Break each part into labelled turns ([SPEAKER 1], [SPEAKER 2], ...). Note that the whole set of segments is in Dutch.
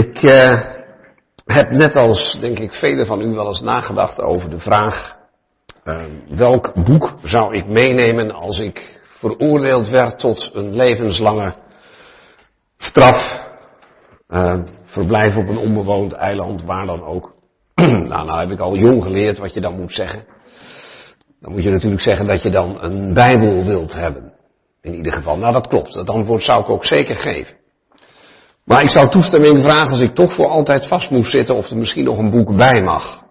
[SPEAKER 1] Ik uh, heb net als, denk ik, velen van u wel eens nagedacht over de vraag, uh, welk boek zou ik meenemen als ik veroordeeld werd tot een levenslange straf, uh, verblijf op een onbewoond eiland, waar dan ook. nou, nou heb ik al jong geleerd wat je dan moet zeggen. Dan moet je natuurlijk zeggen dat je dan een Bijbel wilt hebben. In ieder geval. Nou, dat klopt. Dat antwoord zou ik ook zeker geven. Maar ik zou toestemming vragen als ik toch voor altijd vast moest zitten of er misschien nog een boek bij mag.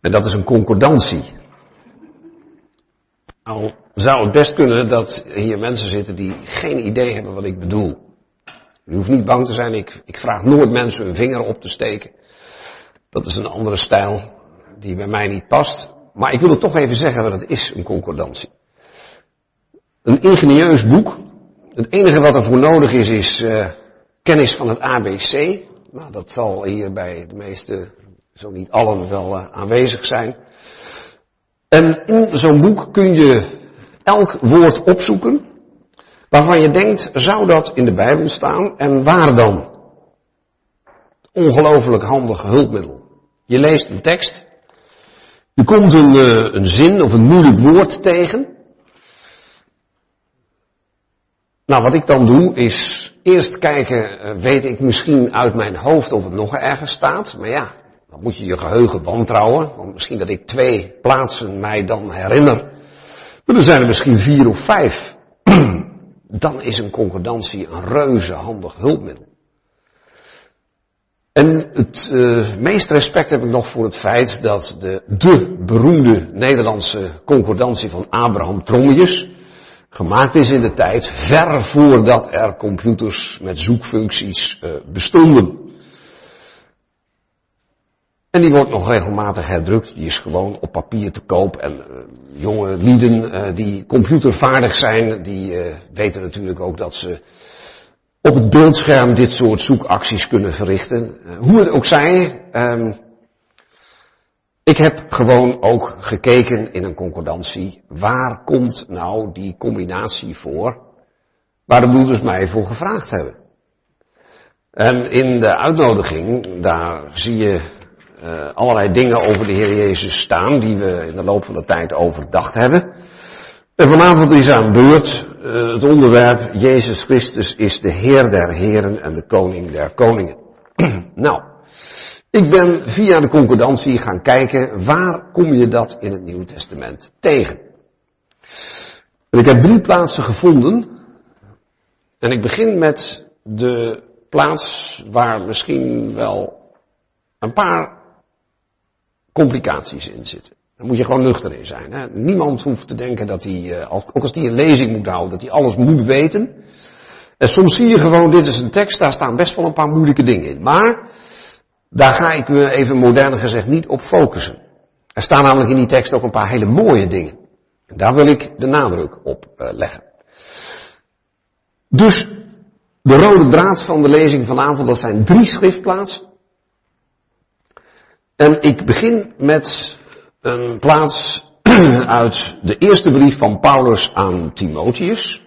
[SPEAKER 1] En dat is een concordantie. Al zou het best kunnen dat hier mensen zitten die geen idee hebben wat ik bedoel. U hoeft niet bang te zijn, ik, ik vraag nooit mensen hun vinger op te steken. Dat is een andere stijl die bij mij niet past. Maar ik wil het toch even zeggen wat het is, een concordantie. Een ingenieus boek. Het enige wat er voor nodig is, is uh, kennis van het ABC. Nou, dat zal hier bij de meeste, zo niet allen, wel uh, aanwezig zijn. En in zo'n boek kun je elk woord opzoeken waarvan je denkt, zou dat in de Bijbel staan en waar dan? Ongelooflijk handig hulpmiddel. Je leest een tekst, je komt een, uh, een zin of een moeilijk woord tegen. Nou, wat ik dan doe is eerst kijken, uh, weet ik misschien uit mijn hoofd of het nog ergens staat. Maar ja, dan moet je je geheugen wantrouwen. Want misschien dat ik twee plaatsen mij dan herinner. Maar er zijn er misschien vier of vijf. dan is een concordantie een reuze handig hulpmiddel. En het uh, meeste respect heb ik nog voor het feit dat de, de beroemde Nederlandse concordantie van Abraham Trommius gemaakt is in de tijd ver voordat er computers met zoekfuncties uh, bestonden. En die wordt nog regelmatig herdrukt. Die is gewoon op papier te koop. En uh, jonge lieden uh, die computervaardig zijn, die weten natuurlijk ook dat ze op het beeldscherm dit soort zoekacties kunnen verrichten. hoe het ook zij, um, ik heb gewoon ook gekeken in een concordantie, waar komt nou die combinatie voor, waar de broeders mij voor gevraagd hebben. En in de uitnodiging, daar zie je uh, allerlei dingen over de Heer Jezus staan, die we in de loop van de tijd overdacht hebben. En vanavond is aan beurt uh, het onderwerp Jezus Christus is de Heer der Heren en de Koning der Koningen. nou, ik ben via de concordantie gaan kijken waar kom je dat in het Nieuwe Testament tegen. En ik heb drie plaatsen gevonden. En ik begin met de plaats waar misschien wel een paar complicaties in zitten. Daar moet je gewoon nuchter in zijn. Hè? Niemand hoeft te denken dat hij, eh, ook als hij een lezing moet houden, dat hij alles moet weten. En soms zie je gewoon, dit is een tekst, daar staan best wel een paar moeilijke dingen in. Maar, daar ga ik u even modern gezegd niet op focussen. Er staan namelijk in die tekst ook een paar hele mooie dingen. En daar wil ik de nadruk op uh, leggen. Dus, de rode draad van de lezing vanavond, dat zijn drie schriftplaatsen. En ik begin met een plaats uit de eerste brief van Paulus aan Timotheus.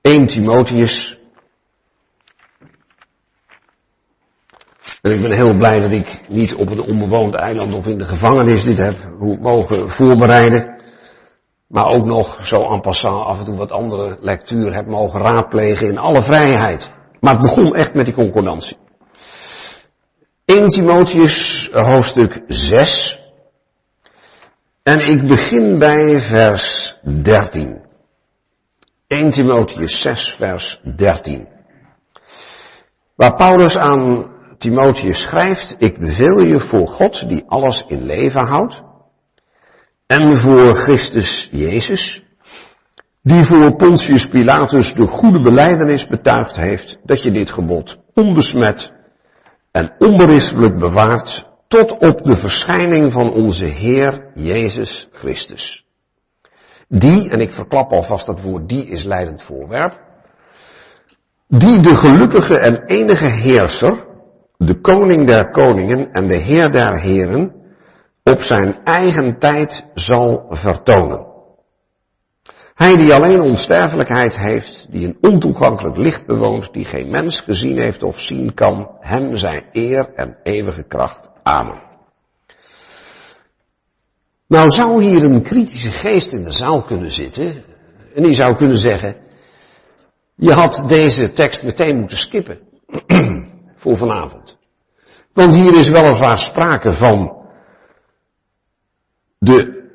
[SPEAKER 1] 1 Timotheus. En ik ben heel blij dat ik niet op een onbewoond eiland of in de gevangenis dit heb mogen voorbereiden. Maar ook nog zo en passant af en toe wat andere lectuur heb mogen raadplegen in alle vrijheid. Maar het begon echt met die concordantie. 1 Timotheus hoofdstuk 6. En ik begin bij vers 13. 1 Timotheus 6 vers 13. Waar Paulus aan Timotheus schrijft, ik beveel je voor God die alles in leven houdt. En voor Christus Jezus, die voor Pontius Pilatus de goede beleidenis betuigd heeft dat je dit gebod onbesmet en onberispelijk bewaard tot op de verschijning van onze Heer Jezus Christus. Die, en ik verklap alvast dat woord die is leidend voorwerp, die de gelukkige en enige heerser, de koning der koningen en de heer der heren, op zijn eigen tijd zal vertonen. Hij die alleen onsterfelijkheid heeft, die een ontoegankelijk licht bewoont, die geen mens gezien heeft of zien kan, hem zij eer en eeuwige kracht. Amen. Nou zou hier een kritische geest in de zaal kunnen zitten en die zou kunnen zeggen, je had deze tekst meteen moeten skippen voor vanavond. Want hier is weliswaar sprake van de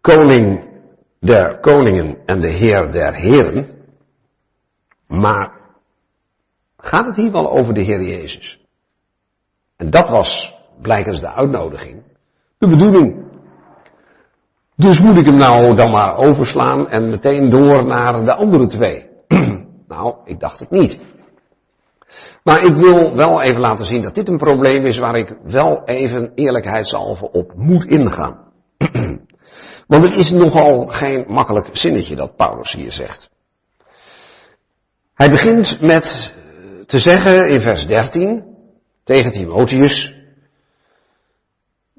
[SPEAKER 1] koning der koningen en de Heer der heren. Maar gaat het hier wel over de Heer Jezus? En dat was blijkens de uitnodiging, de bedoeling. Dus moet ik hem nou dan maar overslaan en meteen door naar de andere twee? nou, ik dacht het niet. Maar ik wil wel even laten zien dat dit een probleem is waar ik wel even eerlijkheidshalve op moet ingaan. Want het is nogal geen makkelijk zinnetje dat Paulus hier zegt. Hij begint met te zeggen in vers 13 tegen Timotheus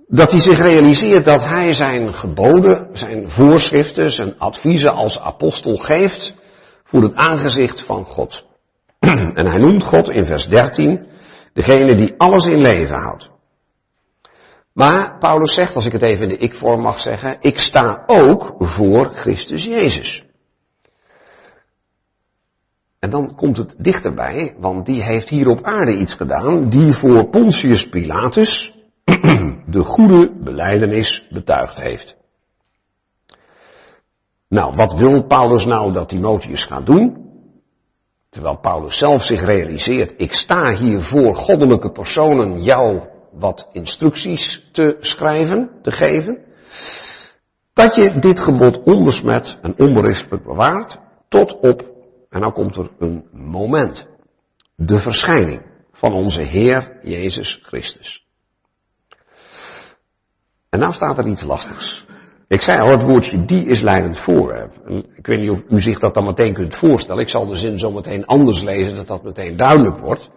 [SPEAKER 1] dat hij zich realiseert dat hij zijn geboden, zijn voorschriften, zijn adviezen als apostel geeft voor het aangezicht van God. En hij noemt God in vers 13 degene die alles in leven houdt. Maar Paulus zegt, als ik het even in de ik-vorm mag zeggen, ik sta ook voor Christus Jezus. En dan komt het dichterbij, want die heeft hier op aarde iets gedaan, die voor Pontius Pilatus de goede beleidenis betuigd heeft. Nou, wat wil Paulus nou dat Timotheus gaat doen? Terwijl Paulus zelf zich realiseert, ik sta hier voor goddelijke personen jou wat instructies te schrijven, te geven. Dat je dit gebod onbesmet en onberispelijk bewaart tot op, en nou komt er een moment, de verschijning van onze Heer Jezus Christus. En nou staat er iets lastigs. Ik zei al, het woordje die is leidend voorwerp. ik weet niet of u zich dat dan meteen kunt voorstellen. Ik zal de zin zo meteen anders lezen, dat dat meteen duidelijk wordt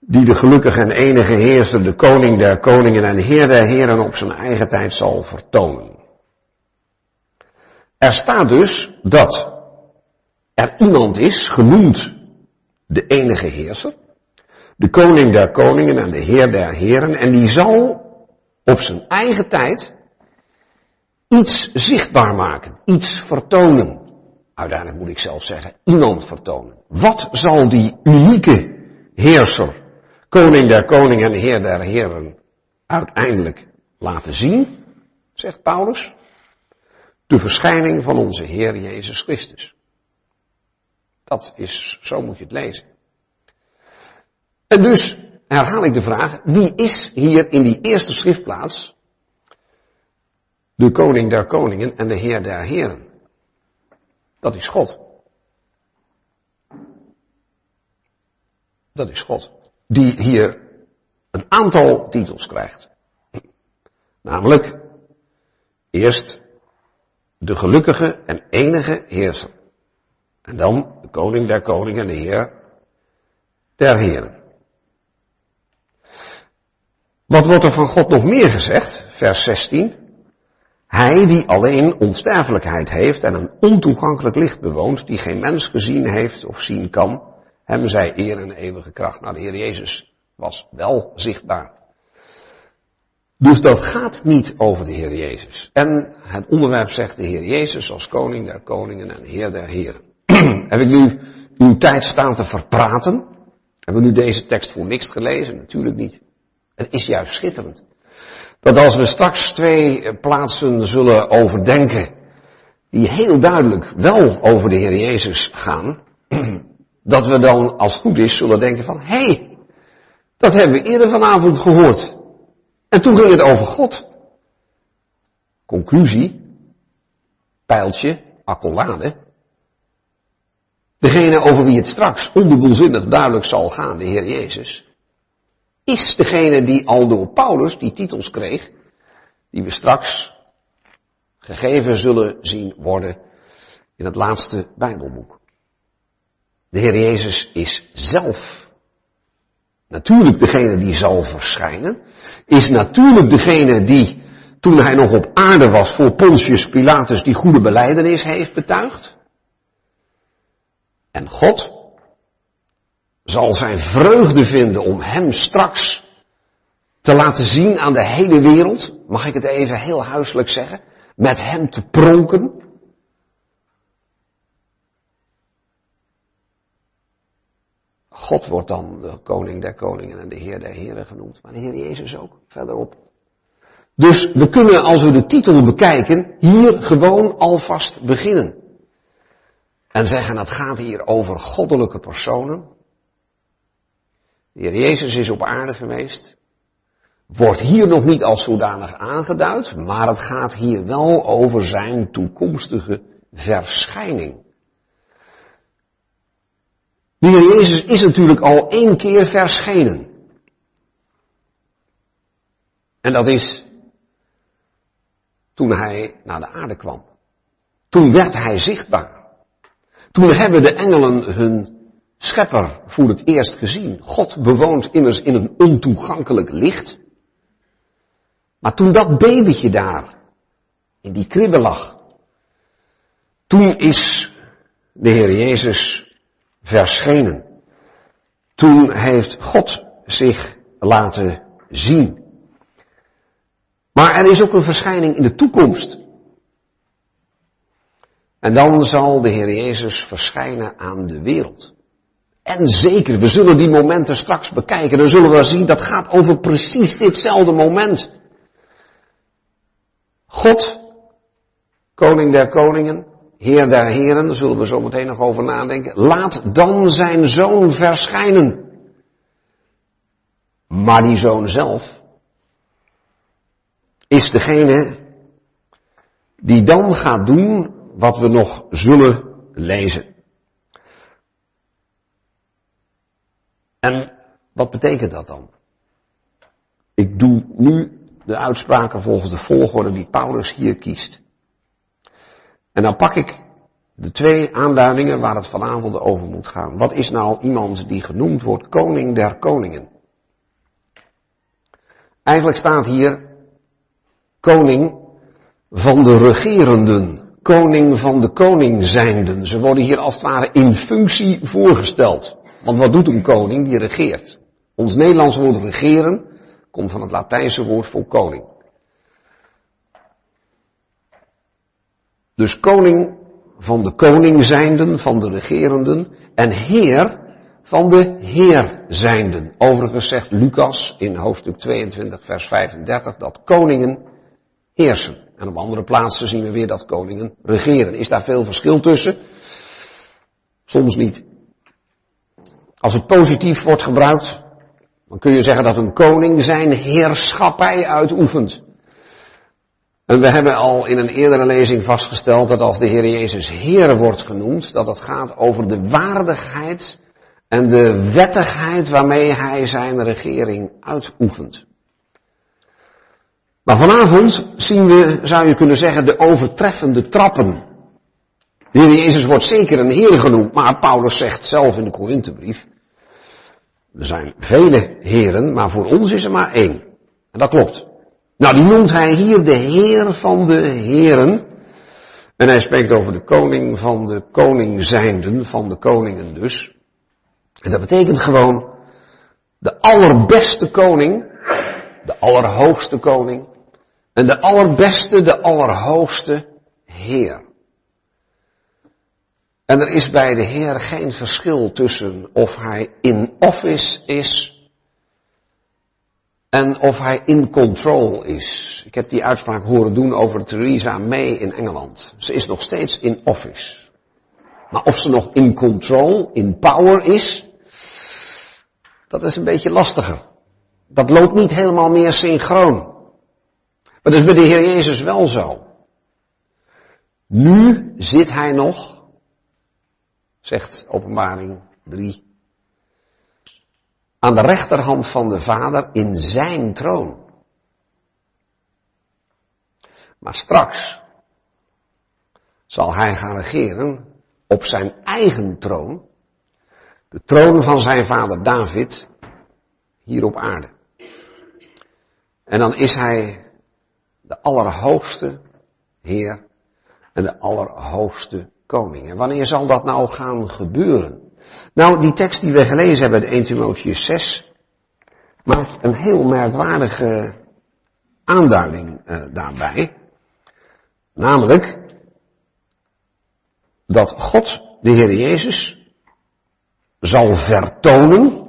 [SPEAKER 1] die de gelukkige en enige heerser, de koning der koningen en heer der heren op zijn eigen tijd zal vertonen. Er staat dus dat er iemand is, genoemd de enige heerser, de koning der koningen en de heer der heren, en die zal op zijn eigen tijd iets zichtbaar maken, iets vertonen. Uiteindelijk moet ik zelf zeggen, iemand vertonen. Wat zal die unieke heerser koning der koningen en heer der heren uiteindelijk laten zien, zegt Paulus, de verschijning van onze Heer Jezus Christus. Dat is, zo moet je het lezen. En dus herhaal ik de vraag, wie is hier in die eerste schriftplaats de koning der koningen en de Heer der heren? Dat is God. Dat is God die hier een aantal titels krijgt. Namelijk, eerst de gelukkige en enige heerser. En dan de koning der koningen en de heer der heren. Wat wordt er van God nog meer gezegd? Vers 16. Hij die alleen onsterfelijkheid heeft en een ontoegankelijk licht bewoont, die geen mens gezien heeft of zien kan, hem zij eer en eeuwige kracht. Nou, de Heer Jezus was wel zichtbaar. Dus dat gaat niet over de Heer Jezus. En het onderwerp zegt de Heer Jezus als koning der koningen en Heer der heren. Heb ik nu uw tijd staan te verpraten? Hebben we nu deze tekst voor niks gelezen? Natuurlijk niet. Het is juist schitterend. Dat als we straks twee plaatsen zullen overdenken, die heel duidelijk wel over de Heer Jezus gaan, dat we dan, als goed is, zullen denken van, hé, hey, dat hebben we eerder vanavond gehoord. En toen ging het over God. Conclusie, pijltje, accolade. Degene over wie het straks ondubbelzinnig duidelijk zal gaan, de Heer Jezus, is degene die al door Paulus die titels kreeg, die we straks gegeven zullen zien worden in het laatste Bijbelboek. De Heer Jezus is zelf natuurlijk degene die zal verschijnen, is natuurlijk degene die toen hij nog op aarde was voor Pontius Pilatus die goede beleidenis heeft betuigd. En God zal zijn vreugde vinden om hem straks te laten zien aan de hele wereld, mag ik het even heel huiselijk zeggen, met hem te pronken. God wordt dan de koning der koningen en de heer der heren genoemd, maar de Heer Jezus ook verderop. Dus we kunnen, als we de titel bekijken, hier gewoon alvast beginnen. En zeggen, het gaat hier over goddelijke personen. De Heer Jezus is op aarde geweest. Wordt hier nog niet als zodanig aangeduid, maar het gaat hier wel over zijn toekomstige verschijning. De Heer Jezus is natuurlijk al één keer verschenen. En dat is toen hij naar de aarde kwam. Toen werd hij zichtbaar. Toen hebben de engelen hun schepper voor het eerst gezien. God bewoont immers in een ontoegankelijk licht. Maar toen dat babytje daar in die kribbe lag, toen is de Heer Jezus verschenen. Toen heeft God zich laten zien. Maar er is ook een verschijning in de toekomst. En dan zal de Heer Jezus verschijnen aan de wereld. En zeker, we zullen die momenten straks bekijken. Dan zullen we zien dat gaat over precies ditzelfde moment. God, koning der koningen, heer der heren, daar zullen we zo meteen nog over nadenken. Laat dan zijn zoon verschijnen. Maar die zoon zelf is degene die dan gaat doen wat we nog zullen lezen. En wat betekent dat dan? Ik doe nu de uitspraken volgens de volgorde die Paulus hier kiest. En dan pak ik de twee aanduidingen waar het vanavond over moet gaan. Wat is nou iemand die genoemd wordt koning der koningen? Eigenlijk staat hier koning van de regerenden, koning van de koning zijnden. Ze worden hier als het ware in functie voorgesteld. Want wat doet een koning die regeert? Ons Nederlands woord regeren komt van het Latijnse woord voor koning. Dus koning van de koning zijnden, van de regerenden, en heer van de heer zijnden. Overigens zegt Lucas in hoofdstuk 22, vers 35 dat koningen heersen. En op andere plaatsen zien we weer dat koningen regeren. Is daar veel verschil tussen? Soms niet. Als het positief wordt gebruikt, dan kun je zeggen dat een koning zijn heerschappij uitoefent. En we hebben al in een eerdere lezing vastgesteld dat als de Heer Jezus Heer wordt genoemd, dat het gaat over de waardigheid en de wettigheid waarmee Hij zijn regering uitoefent. Maar vanavond zien we, zou je kunnen zeggen, de overtreffende trappen. De Heer Jezus wordt zeker een Heer genoemd, maar Paulus zegt zelf in de Korinthebrief, er zijn vele heren, maar voor ons is er maar één. En dat klopt. Nou, die noemt hij hier de Heer van de Heren. En hij spreekt over de koning van de koning zijnden, van de koningen dus. En dat betekent gewoon de allerbeste koning, de allerhoogste koning en de allerbeste, de allerhoogste Heer. En er is bij de Heer geen verschil tussen of hij in office is en of hij in control is. Ik heb die uitspraak horen doen over Theresa May in Engeland. Ze is nog steeds in office. Maar of ze nog in control, in power is, dat is een beetje lastiger. Dat loopt niet helemaal meer synchroon. Maar dat is bij de Heer Jezus wel zo. Nu zit hij nog zegt openbaring 3, aan de rechterhand van de Vader in zijn troon. Maar straks zal hij gaan regeren op zijn eigen troon, de troon van zijn vader David, hier op aarde. En dan is hij de Allerhoogste Heer en de Allerhoogste Koning. En wanneer zal dat nou gaan gebeuren? Nou, die tekst die we gelezen hebben, de 1 Timotheus 6, maakt een heel merkwaardige aanduiding uh, daarbij. Namelijk dat God, de Heer Jezus, zal vertonen,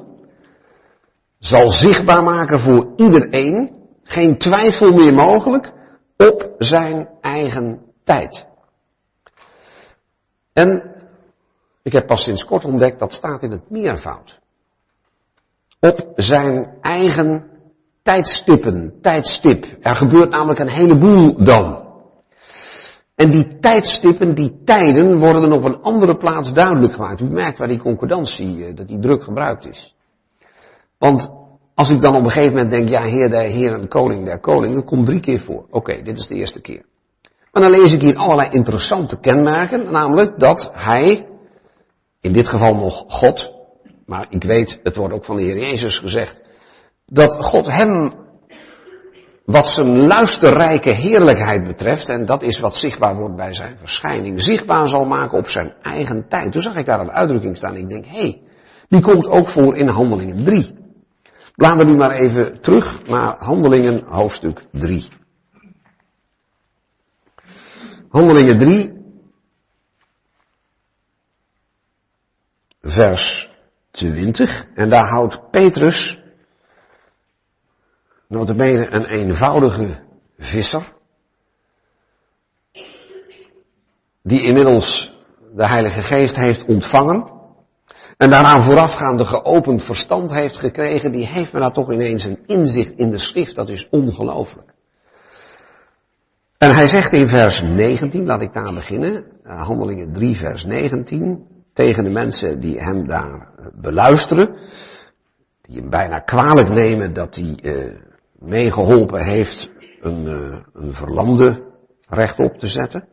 [SPEAKER 1] zal zichtbaar maken voor iedereen, geen twijfel meer mogelijk, op zijn eigen tijd. En ik heb pas sinds kort ontdekt dat staat in het meervoud. Op zijn eigen tijdstippen, tijdstip. Er gebeurt namelijk een heleboel dan. En die tijdstippen, die tijden, worden op een andere plaats duidelijk gemaakt. U merkt waar die concordantie, eh, dat die druk gebruikt is. Want als ik dan op een gegeven moment denk, ja, Heer der Heer en Koning der Koning, dat komt drie keer voor. Oké, dit is de eerste keer. Maar dan lees ik hier allerlei interessante kenmerken, namelijk dat Hij, in dit geval nog God, maar ik weet, het wordt ook van de Heer Jezus gezegd, dat God hem, wat zijn luisterrijke heerlijkheid betreft, en dat is wat zichtbaar wordt bij zijn verschijning, zichtbaar zal maken op zijn eigen tijd. Toen zag ik daar een uitdrukking staan. Ik denk, hé, hey, die komt ook voor in Handelingen 3. Blader nu maar even terug naar Handelingen hoofdstuk 3. Handelingen 3, vers 20. En daar houdt Petrus notabene een eenvoudige visser, die inmiddels de Heilige Geest heeft ontvangen, en daaraan voorafgaande geopend verstand heeft gekregen, die heeft me daar toch ineens een inzicht in de schrift, dat is ongelooflijk. En hij zegt in vers 19, laat ik daar beginnen, eh, handelingen 3 vers 19, tegen de mensen die hem daar eh, beluisteren, die hem bijna kwalijk nemen dat hij uh, meegeholpen heeft een, een verlamde rechtop te zetten.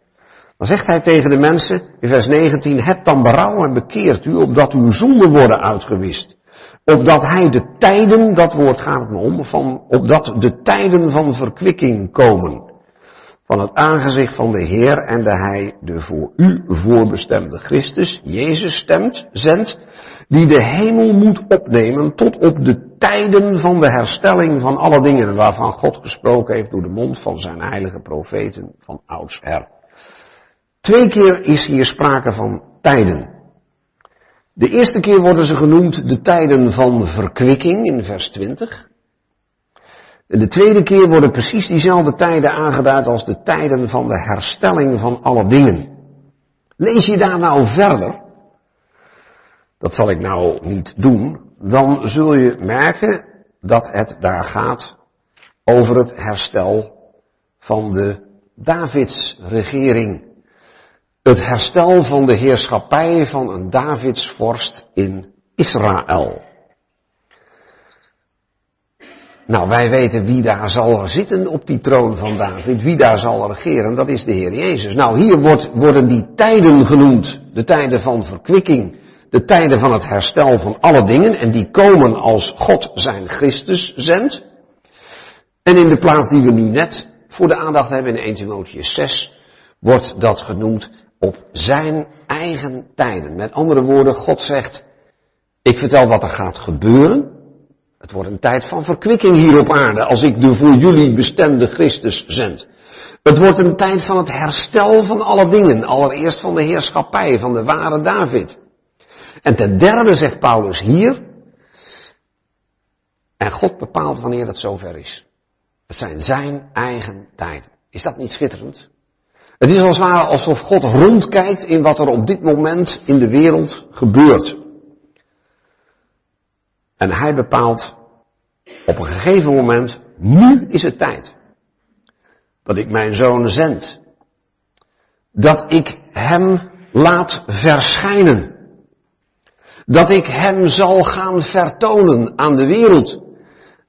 [SPEAKER 1] Dan zegt hij tegen de mensen in vers 19, heb dan berouw en bekeert u, opdat uw zonden worden uitgewist. Opdat hij de tijden, dat woord gaat het me om, van, opdat de tijden van verkwikking komen. Van het aangezicht van de Heer en de hij de voor u voorbestemde Christus, Jezus stemt, zendt, die de hemel moet opnemen tot op de tijden van de herstelling van alle dingen waarvan God gesproken heeft door de mond van zijn heilige profeten van oudsher. Twee keer is hier sprake van tijden. De eerste keer worden ze genoemd de tijden van verkwikking in vers 20. De tweede keer worden precies diezelfde tijden aangeduid als de tijden van de herstelling van alle dingen. Lees je daar nou verder, dat zal ik nou niet doen, dan zul je merken dat het daar gaat over het herstel van de Davidsregering. Het herstel van de heerschappij van een Davidsvorst in Israël. Nou, wij weten wie daar zal zitten op die troon van David, wie daar zal regeren, dat is de Heer Jezus. Nou, hier wordt, worden die tijden genoemd, de tijden van verkwikking, de tijden van het herstel van alle dingen, en die komen als God zijn Christus zendt. En in de plaats die we nu net voor de aandacht hebben in 1 Timotheus 6, wordt dat genoemd op zijn eigen tijden. Met andere woorden, God zegt, ik vertel wat er gaat gebeuren. Het wordt een tijd van verkwikking hier op aarde als ik de voor jullie bestemde Christus zend. Het wordt een tijd van het herstel van alle dingen. Allereerst van de heerschappij van de ware David. En ten derde zegt Paulus hier, en God bepaalt wanneer het zover is. Het zijn zijn eigen tijden. Is dat niet schitterend? Het is als ware alsof God rondkijkt in wat er op dit moment in de wereld gebeurt. En hij bepaalt op een gegeven moment, nu is het tijd. Dat ik mijn zoon zend. Dat ik hem laat verschijnen. Dat ik hem zal gaan vertonen aan de wereld.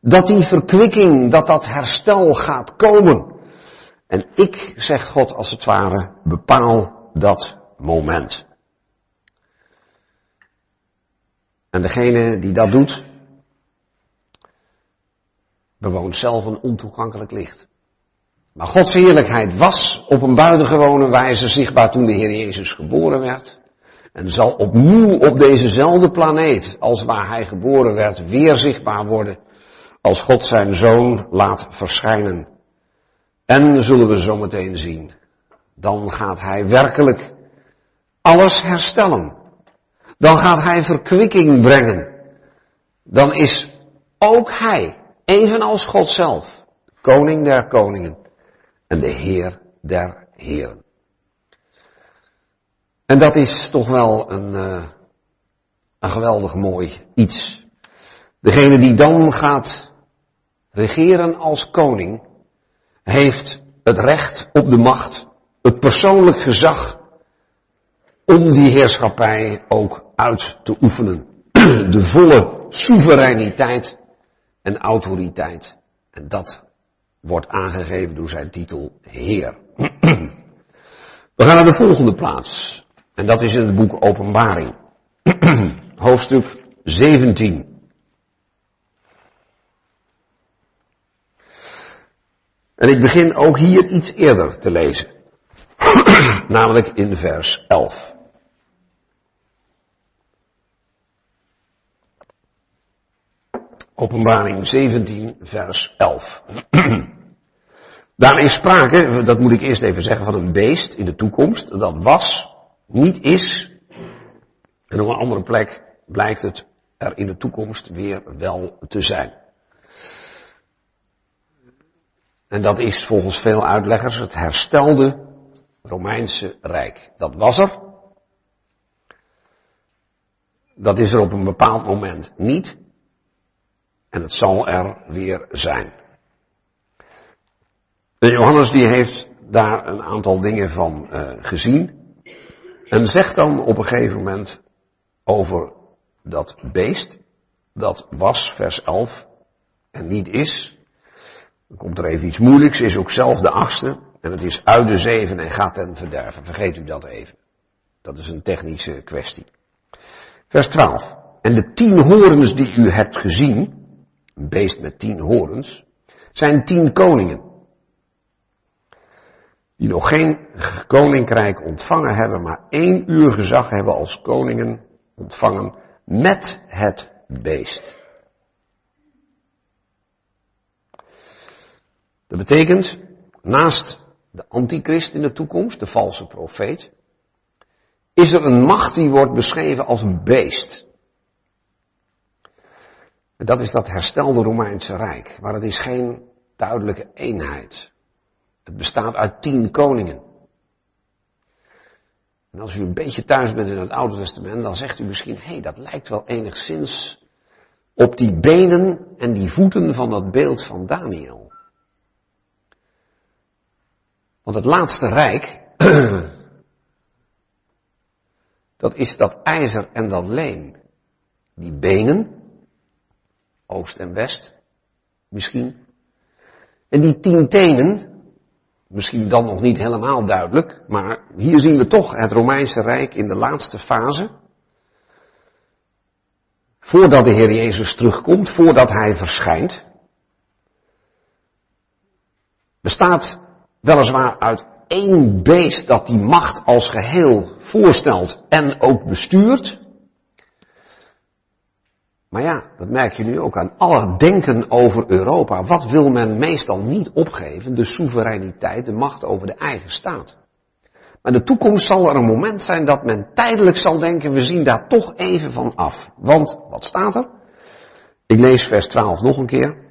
[SPEAKER 1] Dat die verkwikking, dat dat herstel gaat komen. En ik, zegt God als het ware, bepaal dat moment. En degene die dat doet, bewoont zelf een ontoegankelijk licht. Maar Gods heerlijkheid was op een buitengewone wijze zichtbaar toen de Heer Jezus geboren werd. En zal opnieuw op dezezelfde planeet als waar hij geboren werd weer zichtbaar worden als God zijn zoon laat verschijnen. En zullen we zo meteen zien, dan gaat hij werkelijk alles herstellen. Dan gaat hij verkwikking brengen. Dan is ook hij, evenals God zelf, koning der koningen en de Heer der Heren. En dat is toch wel een, uh, een geweldig mooi iets. Degene die dan gaat regeren als koning, heeft het recht op de macht, het persoonlijk gezag, om die heerschappij ook uit te oefenen. De volle soevereiniteit en autoriteit. En dat wordt aangegeven door zijn titel Heer. We gaan naar de volgende plaats. En dat is in het boek Openbaring. Hoofdstuk 17. En ik begin ook hier iets eerder te lezen. Namelijk in vers 11. Openbaring 17, vers 11. Daar is sprake, dat moet ik eerst even zeggen, van een beest in de toekomst. Dat was, niet is. En op een andere plek blijkt het er in de toekomst weer wel te zijn. En dat is volgens veel uitleggers het herstelde Romeinse Rijk. Dat was er. Dat is er op een bepaald moment niet. En het zal er weer zijn. Johannes die heeft daar een aantal dingen van uh, gezien. En zegt dan op een gegeven moment over dat beest. Dat was vers 11 en niet is. Dan komt er even iets moeilijks, is ook zelf de achtste. En het is uit de zeven en gaat ten verderven. Vergeet u dat even. Dat is een technische kwestie. Vers 12. En de tien horens die u hebt gezien, een beest met tien horens, zijn tien koningen. Die nog geen koninkrijk ontvangen hebben, maar één uur gezag hebben als koningen ontvangen met het beest. Dat betekent, naast de antichrist in de toekomst, de valse profeet, is er een macht die wordt beschreven als een beest. Dat is dat herstelde Romeinse Rijk, maar het is geen duidelijke eenheid. Het bestaat uit tien koningen. En als u een beetje thuis bent in het Oude Testament, dan zegt u misschien, hé, hey, dat lijkt wel enigszins op die benen en die voeten van dat beeld van Daniel. Want het laatste rijk, dat is dat ijzer en dat leem. Die benen, oost en west, misschien. En die tien tenen, misschien dan nog niet helemaal duidelijk, maar hier zien we toch het Romeinse Rijk in de laatste fase. Voordat de Heer Jezus terugkomt, voordat Hij verschijnt, bestaat weliswaar uit één beest dat die macht als geheel voorstelt en ook bestuurt. Maar ja, dat merk je nu ook aan alle denken over Europa. Wat wil men meestal niet opgeven? De soevereiniteit, de macht over de eigen staat. Maar de toekomst zal er een moment zijn dat men tijdelijk zal denken, we zien daar toch even van af. Want, wat staat er? Ik lees vers 12 nog een keer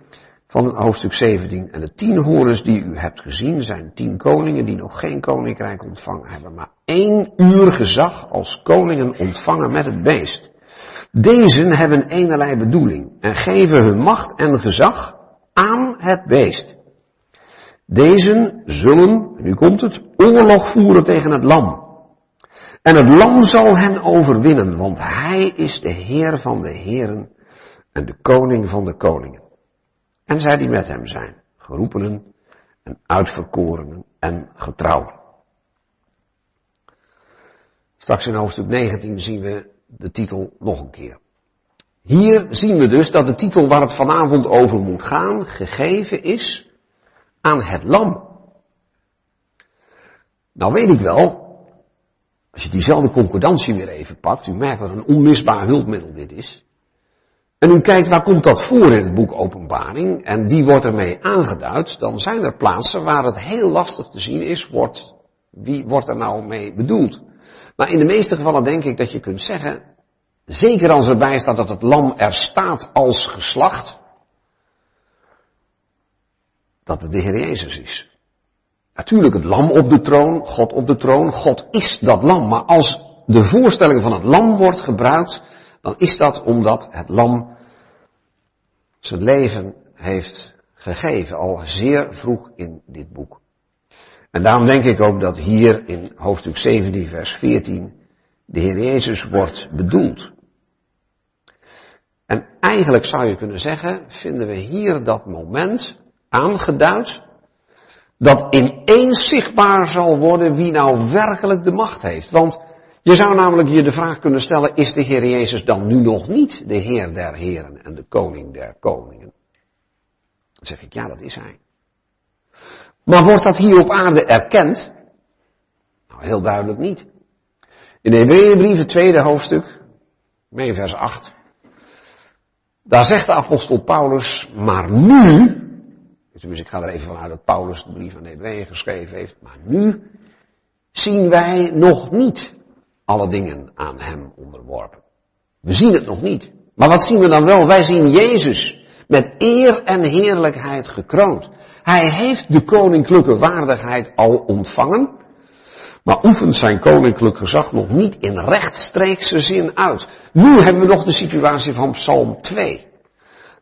[SPEAKER 1] van hoofdstuk 17. En de tien horens die u hebt gezien zijn tien koningen die nog geen koninkrijk ontvangen hebben, maar één uur gezag als koningen ontvangen met het beest. Deze hebben eenerlei bedoeling en geven hun macht en gezag aan het beest. Deze zullen, nu komt het, oorlog voeren tegen het lam. En het lam zal hen overwinnen, want hij is de Heer van de Heren en de Koning van de Koningen. En zij die met hem zijn, geroepenen en uitverkorenen en getrouwen. Straks in hoofdstuk 19 zien we de titel nog een keer. Hier zien we dus dat de titel waar het vanavond over moet gaan, gegeven is aan het lam. Nou weet ik wel, als je diezelfde concordantie weer even pakt, u merkt wat een onmisbaar hulpmiddel dit is. En u kijkt waar komt dat voor in het boek Openbaring en wie wordt ermee aangeduid, dan zijn er plaatsen waar het heel lastig te zien is, wordt, wie wordt er nou mee bedoeld. Maar in de meeste gevallen denk ik dat je kunt zeggen, zeker als erbij staat dat het lam er staat als geslacht, dat het de Heer Jezus is. Natuurlijk het lam op de troon, God op de troon, God is dat lam. Maar als de voorstelling van het lam wordt gebruikt, dan is dat omdat het lam zijn leven heeft gegeven, al zeer vroeg in dit boek. En daarom denk ik ook dat hier in hoofdstuk 17, vers 14, de Heer Jezus wordt bedoeld. En eigenlijk zou je kunnen zeggen, vinden we hier dat moment aangeduid dat ineens zichtbaar zal worden wie nou werkelijk de macht heeft. Want je zou namelijk je de vraag kunnen stellen, is de Heer Jezus dan nu nog niet de Heer der Heren en de Koning der Koningen? Dan zeg ik, ja, dat is Hij. Maar wordt dat hier op aarde erkend? Nou, heel duidelijk niet. In de Hebreeënbrief, het tweede hoofdstuk, mee vers 8, daar zegt de apostel Paulus, maar nu, dus ik ga er even vanuit dat Paulus de brief aan de Hebreeën geschreven heeft, maar nu zien wij nog niet alle dingen aan hem onderworpen. We zien het nog niet. Maar wat zien we dan wel? Wij zien Jezus met eer en heerlijkheid gekroond. Hij heeft de koninklijke waardigheid al ontvangen, maar oefent zijn koninklijk gezag nog niet in rechtstreekse zin uit. Nu hebben we nog de situatie van Psalm 2.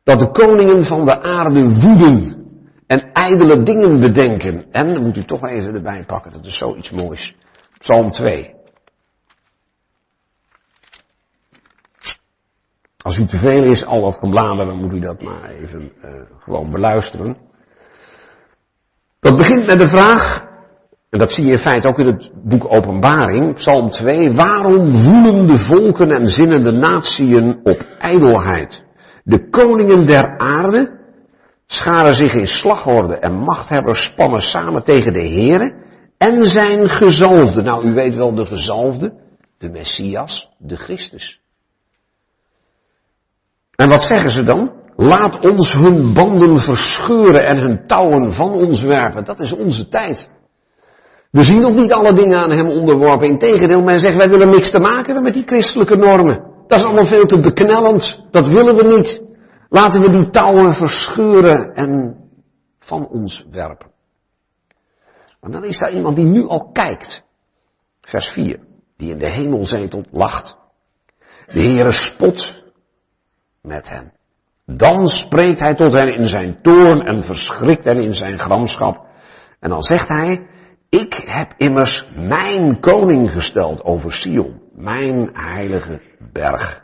[SPEAKER 1] Dat de koningen van de aarde woeden en ijdele dingen bedenken. En, dan moet u toch even erbij pakken, dat is zoiets moois. Psalm 2. Als u te veel is, al wat gebladen, dan moet u dat maar even uh, gewoon beluisteren. Dat begint met de vraag, en dat zie je in feite ook in het boek Openbaring, Psalm 2, waarom woelen de volken en zinnende natieën op ijdelheid? De koningen der aarde scharen zich in slagorde en machthebbers spannen samen tegen de Here en zijn gezalfde. Nou, u weet wel de gezalfde, de Messias, de Christus. En wat zeggen ze dan? Laat ons hun banden verscheuren en hun touwen van ons werpen. Dat is onze tijd. We zien nog niet alle dingen aan hem onderworpen. Integendeel, men zegt wij willen niks te maken hebben met die christelijke normen. Dat is allemaal veel te beknellend. Dat willen we niet. Laten we die touwen verscheuren en van ons werpen. Maar dan is daar iemand die nu al kijkt. Vers 4. Die in de hemel zetelt, lacht. De Heere spot met hen. Dan spreekt hij tot hen in zijn toorn en verschrikt hen in zijn gramschap. En dan zegt hij, ik heb immers mijn koning gesteld over Sion, mijn heilige berg.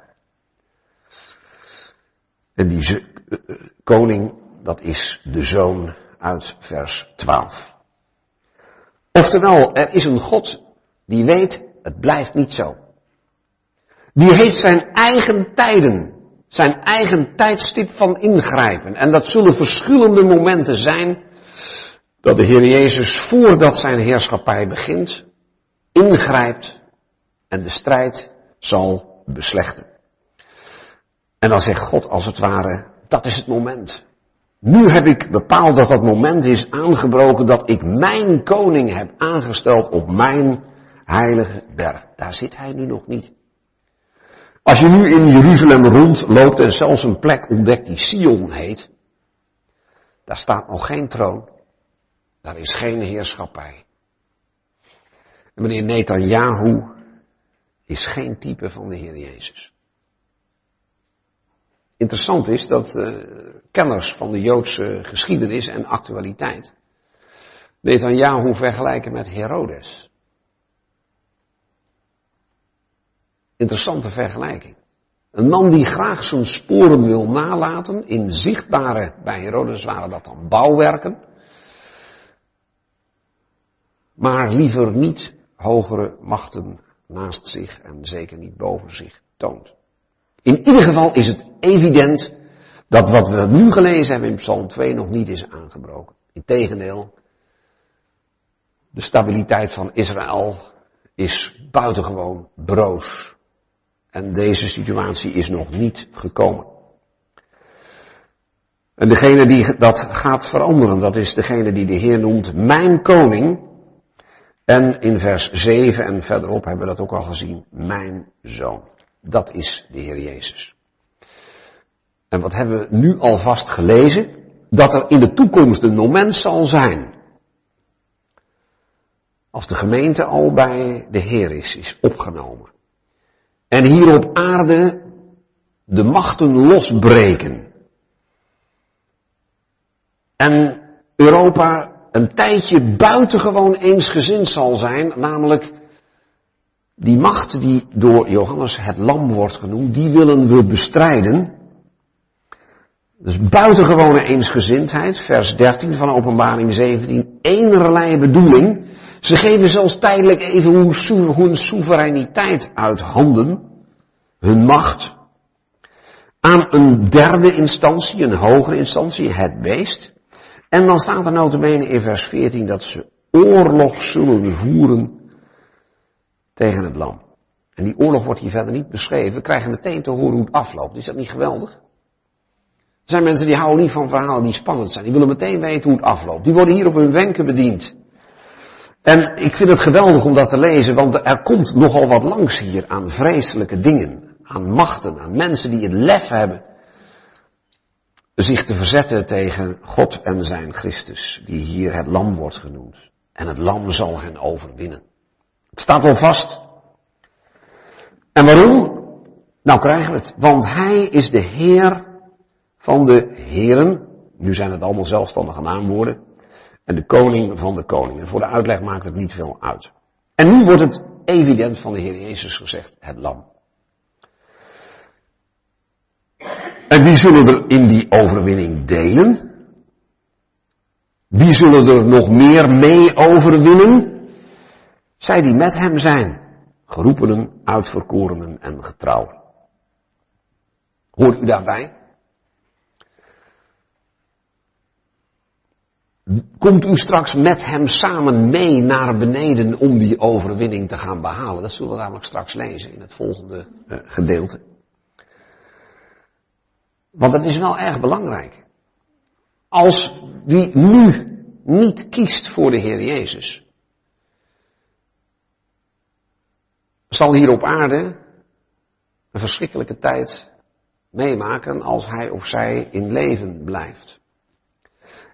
[SPEAKER 1] En die eh, eh, koning, dat is de zoon uit vers 12. Oftewel, er is een God die weet, het blijft niet zo. Die heeft zijn eigen tijden, zijn eigen tijdstip van ingrijpen. En dat zullen verschillende momenten zijn dat de Heer Jezus voordat zijn heerschappij begint, ingrijpt en de strijd zal beslechten. En dan zegt God als het ware, dat is het moment. Nu heb ik bepaald dat dat moment is aangebroken dat ik mijn koning heb aangesteld op mijn heilige berg. Daar zit hij nu nog niet. Als je nu in Jeruzalem rondloopt en zelfs een plek ontdekt die Sion heet, daar staat nog geen troon. Daar is geen heerschappij. En meneer Netanyahu is geen type van de Heer Jezus. Interessant is dat uh, kenners van de Joodse geschiedenis en actualiteit Netanyahu vergelijken met Herodes. Interessante vergelijking. Een man die graag zijn sporen wil nalaten, in zichtbare, bij Herodes waren dat dan bouwwerken, maar liever niet hogere machten naast zich en zeker niet boven zich toont. In ieder geval is het evident dat wat we nu gelezen hebben in Psalm 2 nog niet is aangebroken. Integendeel, De stabiliteit van Israël is buitengewoon broos. En deze situatie is nog niet gekomen. En degene die dat gaat veranderen, dat is degene die de Heer noemt mijn koning. En in vers 7 en verderop hebben we dat ook al gezien, mijn zoon. Dat is de Heer Jezus. En wat hebben we nu alvast gelezen? Dat er in de toekomst een moment zal zijn. Als de gemeente al bij de Heer is, is opgenomen. En hier op aarde de machten losbreken. En Europa een tijdje buitengewoon eensgezind zal zijn, namelijk die macht die door Johannes het lam wordt genoemd, die willen we bestrijden. Dus buitengewone eensgezindheid, vers 13 van openbaring 17, enerlei bedoeling. Ze geven zelfs tijdelijk even hun soevereiniteit uit handen, hun macht, aan een derde instantie, een hogere instantie, het beest. En dan staat er notabene in vers 14 dat ze oorlog zullen voeren tegen het lam. En die oorlog wordt hier verder niet beschreven. We krijgen meteen te horen hoe het afloopt. Is dat niet geweldig? Er zijn mensen die houden niet van verhalen die spannend zijn. Die willen meteen weten hoe het afloopt. Die worden hier op hun wenken bediend. En ik vind het geweldig om dat te lezen, want er komt nogal wat langs hier aan vreselijke dingen. Aan machten, aan mensen die het lef hebben zich te verzetten tegen God en zijn Christus, die hier het lam wordt genoemd. En het lam zal hen overwinnen. Het staat al vast. En waarom? Nou krijgen we het. Want hij is de Heer van de Heren. Nu zijn het allemaal zelfstandige naamwoorden. En de koning van de koningen. Voor de uitleg maakt het niet veel uit. En nu wordt het evident van de Heer Jezus gezegd, het lam. En wie zullen er in die overwinning delen? Wie zullen er nog meer mee overwinnen? Zij die met hem zijn, geroepenen, uitverkorenen en getrouwen. Hoort u daarbij? Komt u straks met hem samen mee naar beneden om die overwinning te gaan behalen? Dat zullen we namelijk straks lezen in het volgende uh, gedeelte. Want dat is wel erg belangrijk. Als wie nu niet kiest voor de Heer Jezus, zal hier op aarde een verschrikkelijke tijd meemaken als hij of zij in leven blijft.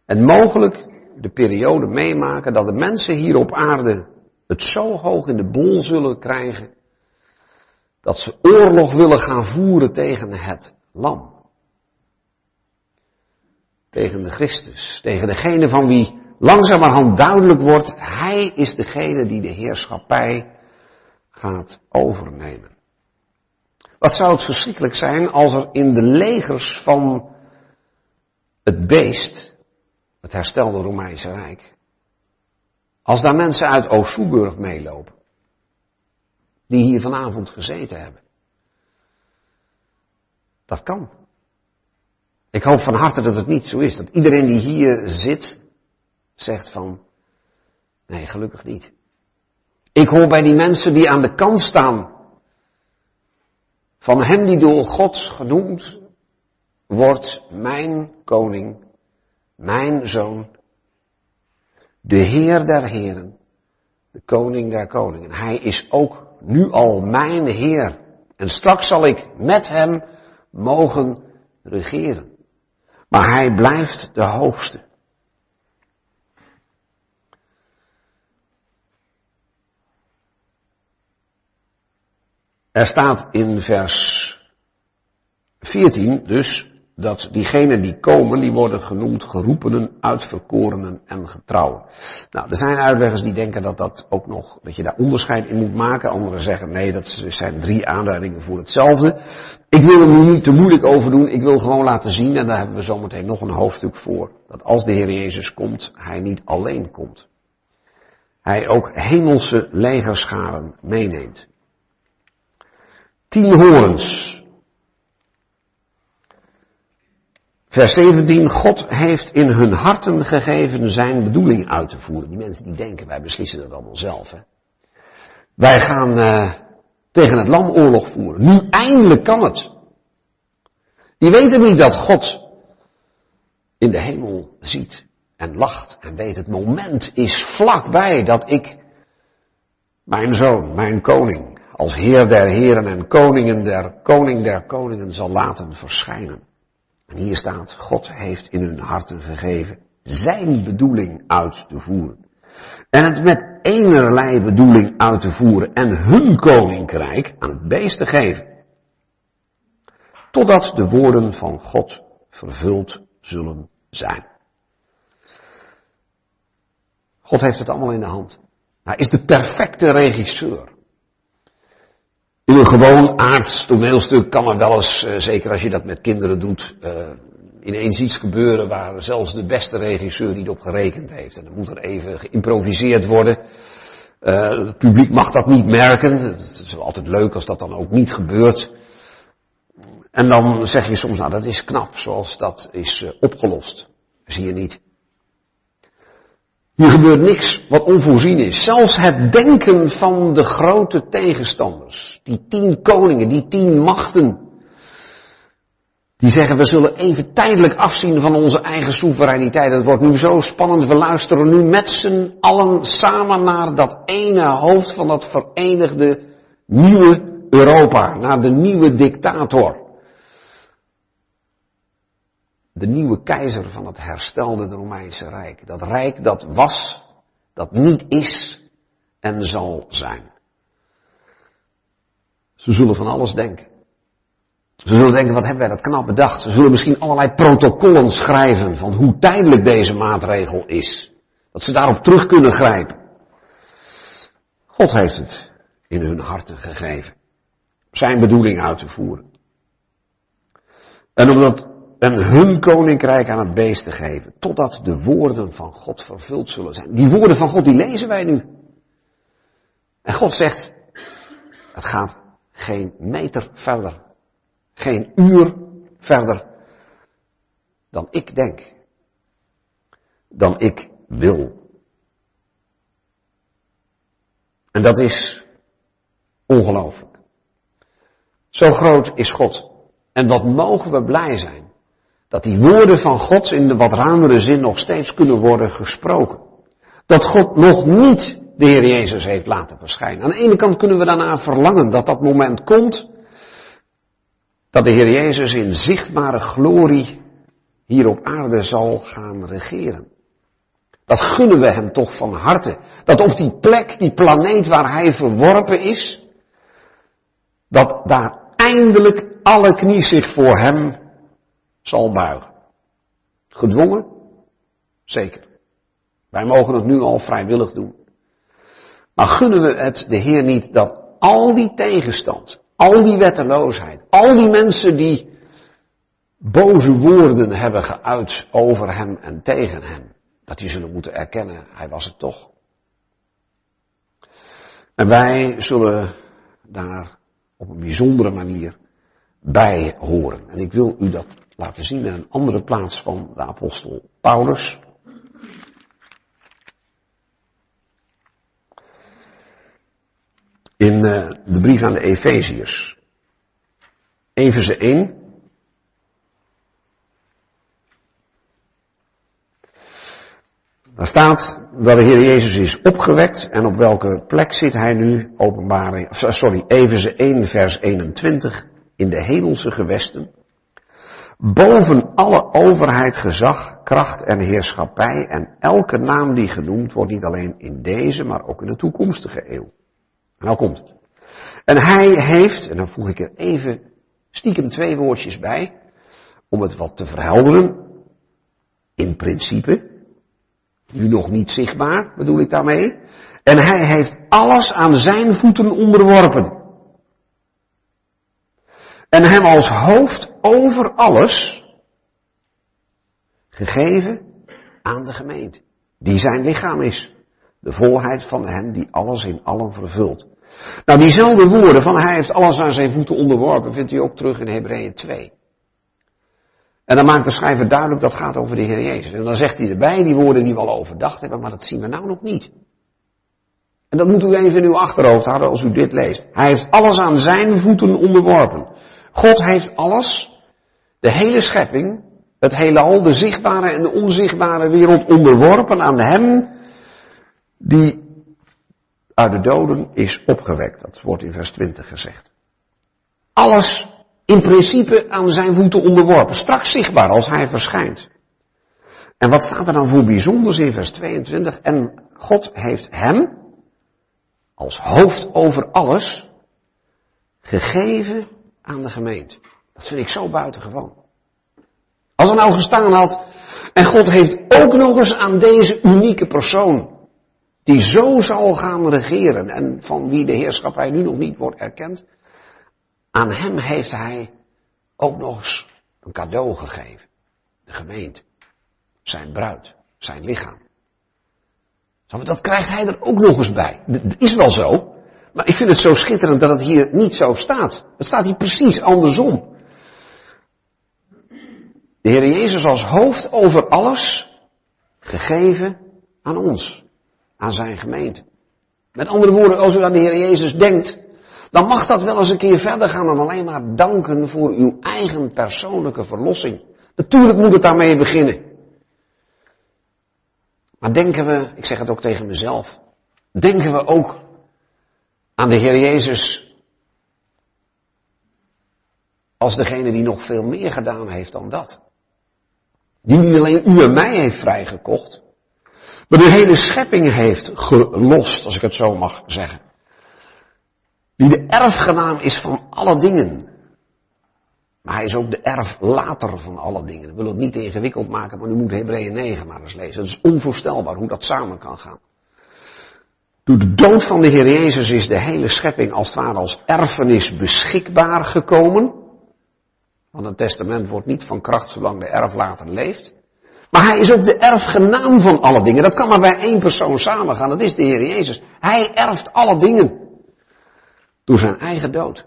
[SPEAKER 1] En mogelijk de periode meemaken dat de mensen hier op aarde het zo hoog in de bol zullen krijgen dat ze oorlog willen gaan voeren tegen het lam tegen de Christus, tegen degene van wie langzamerhand duidelijk wordt, hij is degene die de heerschappij gaat overnemen. Wat zou het verschrikkelijk zijn als er in de legers van het beest, het herstelde Romeinse Rijk, als daar mensen uit Oost-Soeburg meelopen, die hier vanavond gezeten hebben. Dat kan. Ik hoop van harte dat het niet zo is. Dat iedereen die hier zit, zegt van, nee, gelukkig niet. Ik hoor bij die mensen die aan de kant staan van hem die door God genoemd wordt, mijn koning, mijn zoon, de Heer der Heren, de koning der koningen. Hij is ook nu al mijn Heer. En straks zal ik met hem mogen regeren. Maar hij blijft de hoogste. Er staat in vers 14 dus dat diegenen die komen, die worden genoemd geroepenen, uitverkorenen en getrouwen. Nou, er zijn uitleggers die denken dat dat ook nog, dat je daar onderscheid in moet maken. Anderen zeggen nee, dat zijn drie aanduidingen voor hetzelfde. Ik wil er nu niet te moeilijk over doen. Ik wil gewoon laten zien, en daar hebben we zometeen nog een hoofdstuk voor, dat als de Heer Jezus komt, Hij niet alleen komt. Hij ook hemelse legerscharen meeneemt. Tien horens Vers 17, God heeft in hun harten gegeven zijn bedoeling uit te voeren. Die mensen die denken, wij beslissen het allemaal zelf. Hè? Wij gaan uh, tegen het lam oorlog voeren. Nu eindelijk kan het. Die weten niet dat God in de hemel ziet en lacht en weet het moment is vlakbij dat ik mijn zoon, mijn koning, als heer der heren en koningen der koning der koningen zal laten verschijnen. En hier staat, God heeft in hun harten gegeven zijn bedoeling uit te voeren. En het met enerlei bedoeling uit te voeren en hun koninkrijk aan het beest te geven. Totdat de woorden van God vervuld zullen zijn. God heeft het allemaal in de hand. Hij is de perfecte regisseur. In een gewoon aards toneelstuk kan er wel eens, eh, zeker als je dat met kinderen doet, uh, ineens iets gebeuren waar zelfs de beste regisseur niet op gerekend heeft. En dan moet er even geïmproviseerd worden. Uh, het publiek mag dat niet merken. Het is wel altijd leuk als dat dan ook niet gebeurt. En dan zeg je soms, nou dat is knap, zoals dat is opgelost. Zie je niet. Hier gebeurt niks wat onvoorzien is. Zelfs het denken van de grote tegenstanders, die tien koningen, die tien machten, die zeggen we zullen even tijdelijk afzien van onze eigen soevereiniteit. Het wordt nu zo spannend, we luisteren nu met z'n allen samen naar dat ene hoofd van dat verenigde nieuwe Europa, naar de nieuwe dictator de nieuwe keizer van het herstelde Romeinse Rijk. Dat rijk dat was, dat niet is en zal zijn. Ze zullen van alles denken. Ze zullen denken, wat hebben wij dat knap bedacht. Ze zullen misschien allerlei protocollen schrijven van hoe tijdelijk deze maatregel is. Dat ze daarop terug kunnen grijpen. God heeft het in hun harten gegeven. Zijn bedoeling uit te voeren. En omdat en hun koninkrijk aan het beest te geven, totdat de woorden van God vervuld zullen zijn. Die woorden van God, die lezen wij nu. En God zegt, het gaat geen meter verder, geen uur verder dan ik denk, dan ik wil. En dat is ongelooflijk. Zo groot is God. En wat mogen we blij zijn dat die woorden van God in de wat ruimere zin nog steeds kunnen worden gesproken. Dat God nog niet de Heer Jezus heeft laten verschijnen. Aan de ene kant kunnen we daarna verlangen dat dat moment komt. Dat de Heer Jezus in zichtbare glorie hier op aarde zal gaan regeren. Dat gunnen we hem toch van harte. Dat op die plek, die planeet waar hij verworpen is, dat daar eindelijk alle knie zich voor hem zal buigen. Gedwongen? Zeker. Wij mogen het nu al vrijwillig doen. Maar gunnen we het de Heer niet dat al die tegenstand, al die wetteloosheid, al die mensen die boze woorden hebben geuit over hem en tegen hem, dat die zullen moeten erkennen, hij was het toch. En wij zullen daar op een bijzondere manier bij horen. En ik wil u dat laten zien in een andere plaats van de apostel Paulus. In uh, de brief aan de Efeziërs. Efeze 1. Daar staat dat de Heer Jezus is opgewekt en op welke plek zit hij nu? Openbaring, sorry, Efeze 1 vers 21 in de hemelse gewesten boven alle overheid, gezag, kracht en heerschappij en elke naam die genoemd wordt, niet alleen in deze, maar ook in de toekomstige eeuw. Nou komt het. En hij heeft, en dan voeg ik er even stiekem twee woordjes bij, om het wat te verhelderen, in principe, nu nog niet zichtbaar, bedoel ik daarmee, en hij heeft alles aan zijn voeten onderworpen en hem als hoofd over alles gegeven aan de gemeente, die zijn lichaam is. De volheid van hem die alles in allen vervult. Nou, diezelfde woorden van hij heeft alles aan zijn voeten onderworpen, vindt u ook terug in Hebreeën 2. En dan maakt de schrijver duidelijk dat gaat over de Heer Jezus. En dan zegt hij erbij die woorden die we al overdacht hebben, maar dat zien we nou nog niet. En dat moet u even in uw achterhoofd houden als u dit leest. Hij heeft alles aan zijn voeten onderworpen. God heeft alles, de hele schepping, het heelal, de zichtbare en de onzichtbare wereld onderworpen aan hem die uit de doden is opgewekt. Dat wordt in vers 20 gezegd. Alles in principe aan zijn voeten onderworpen. Straks zichtbaar als hij verschijnt. En wat staat er dan voor bijzonders in vers 22? En God heeft hem, als hoofd over alles, gegeven aan de gemeente. Dat vind ik zo buitengewoon. Als er nou gestaan had, en God heeft ook nog eens aan deze unieke persoon, die zo zal gaan regeren en van wie de heerschappij nu nog niet wordt erkend, aan hem heeft hij ook nog eens een cadeau gegeven. De gemeente. Zijn bruid. Zijn lichaam. Dat krijgt hij er ook nog eens bij. Dat is wel zo. Maar ik vind het zo schitterend dat het hier niet zo staat. Het staat hier precies andersom. De Heer Jezus als hoofd over alles gegeven aan ons. Aan zijn gemeente. Met andere woorden, als u aan de Heer Jezus denkt, dan mag dat wel eens een keer verder gaan dan alleen maar danken voor uw eigen persoonlijke verlossing. Natuurlijk moet het daarmee beginnen. Maar denken we, ik zeg het ook tegen mezelf, denken we ook aan de Heer Jezus als degene die nog veel meer gedaan heeft dan dat. Die niet alleen u en mij heeft vrijgekocht, maar de hele schepping heeft gelost, als ik het zo mag zeggen. Die de erfgenaam is van alle dingen. Maar hij is ook de erflater van alle dingen. Ik wil het niet ingewikkeld maken, maar u moet Hebreeën 9 maar eens lezen. Het is onvoorstelbaar hoe dat samen kan gaan. Door de dood van de Heer Jezus is de hele schepping als het ware als erfenis beschikbaar gekomen. Want een testament wordt niet van kracht zolang de erflater leeft. Maar hij is ook de erfgenaam van alle dingen. Dat kan maar bij één persoon samengaan. Dat is de Heer Jezus. Hij erft alle dingen. Door zijn eigen dood.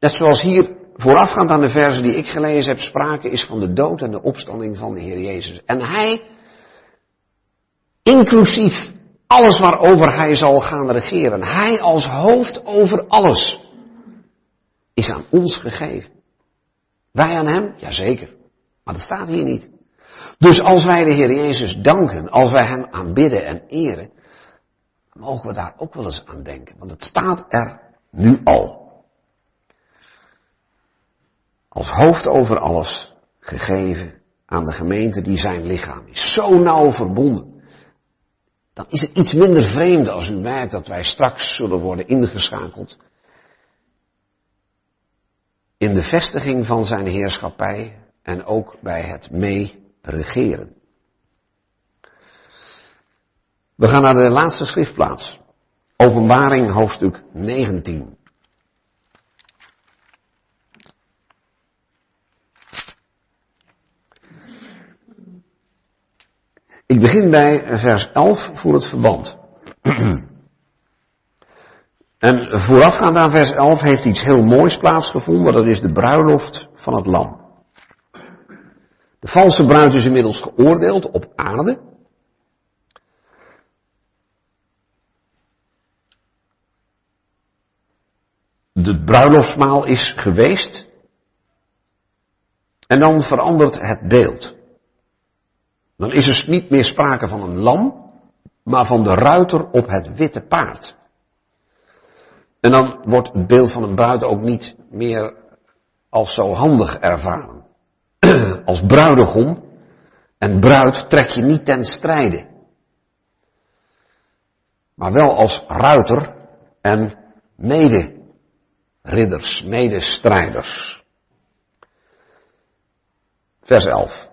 [SPEAKER 1] Net zoals hier voorafgaand aan de versen die ik gelezen heb, sprake is van de dood en de opstanding van de Heer Jezus. En hij, inclusief alles waarover hij zal gaan regeren, hij als hoofd over alles, is aan ons gegeven. Wij aan hem? Jazeker. Maar dat staat hier niet. Dus als wij de Heer Jezus danken, als wij hem aanbidden en eren, mogen we daar ook wel eens aan denken. Want het staat er nu al. Als hoofd over alles gegeven aan de gemeente die zijn lichaam is. Zo nauw verbonden. Dan is het iets minder vreemd als u merkt dat wij straks zullen worden ingeschakeld in de vestiging van zijn heerschappij en ook bij het meeregeren. We gaan naar de laatste schriftplaats. Openbaring hoofdstuk 19. Ik begin bij vers 11 voor het verband. en voorafgaand aan vers 11 heeft iets heel moois plaatsgevonden, dat is de bruiloft van het lam. De valse bruid is inmiddels geoordeeld op aarde. de bruiloftsmaal is geweest. En dan verandert het beeld. Dan is er niet meer sprake van een lam, maar van de ruiter op het witte paard. En dan wordt het beeld van een bruid ook niet meer als zo handig ervaren. Als bruidegom en bruid trek je niet ten strijde. Maar wel als ruiter en mede ridders, medestrijders. Vers 11.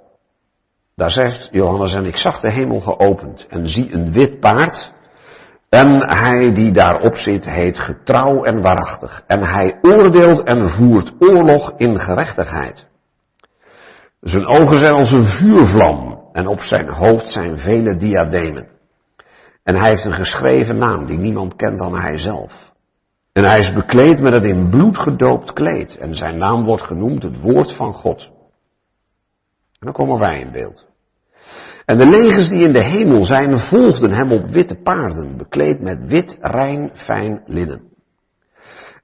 [SPEAKER 1] Daar zegt Johannes, en ik zag de hemel geopend en zie een wit paard. En hij die daarop zit heet getrouw en waarachtig. En hij oordeelt en voert oorlog in gerechtigheid. Zijn ogen zijn als een vuurvlam en op zijn hoofd zijn vele diademen. En hij heeft een geschreven naam die niemand kent dan hij zelf. En hij is bekleed met het in bloed gedoopt kleed. En zijn naam wordt genoemd het woord van God. En dan komen wij in beeld. En de legers die in de hemel zijn, volgden hem op witte paarden, bekleed met wit, rein, fijn linnen.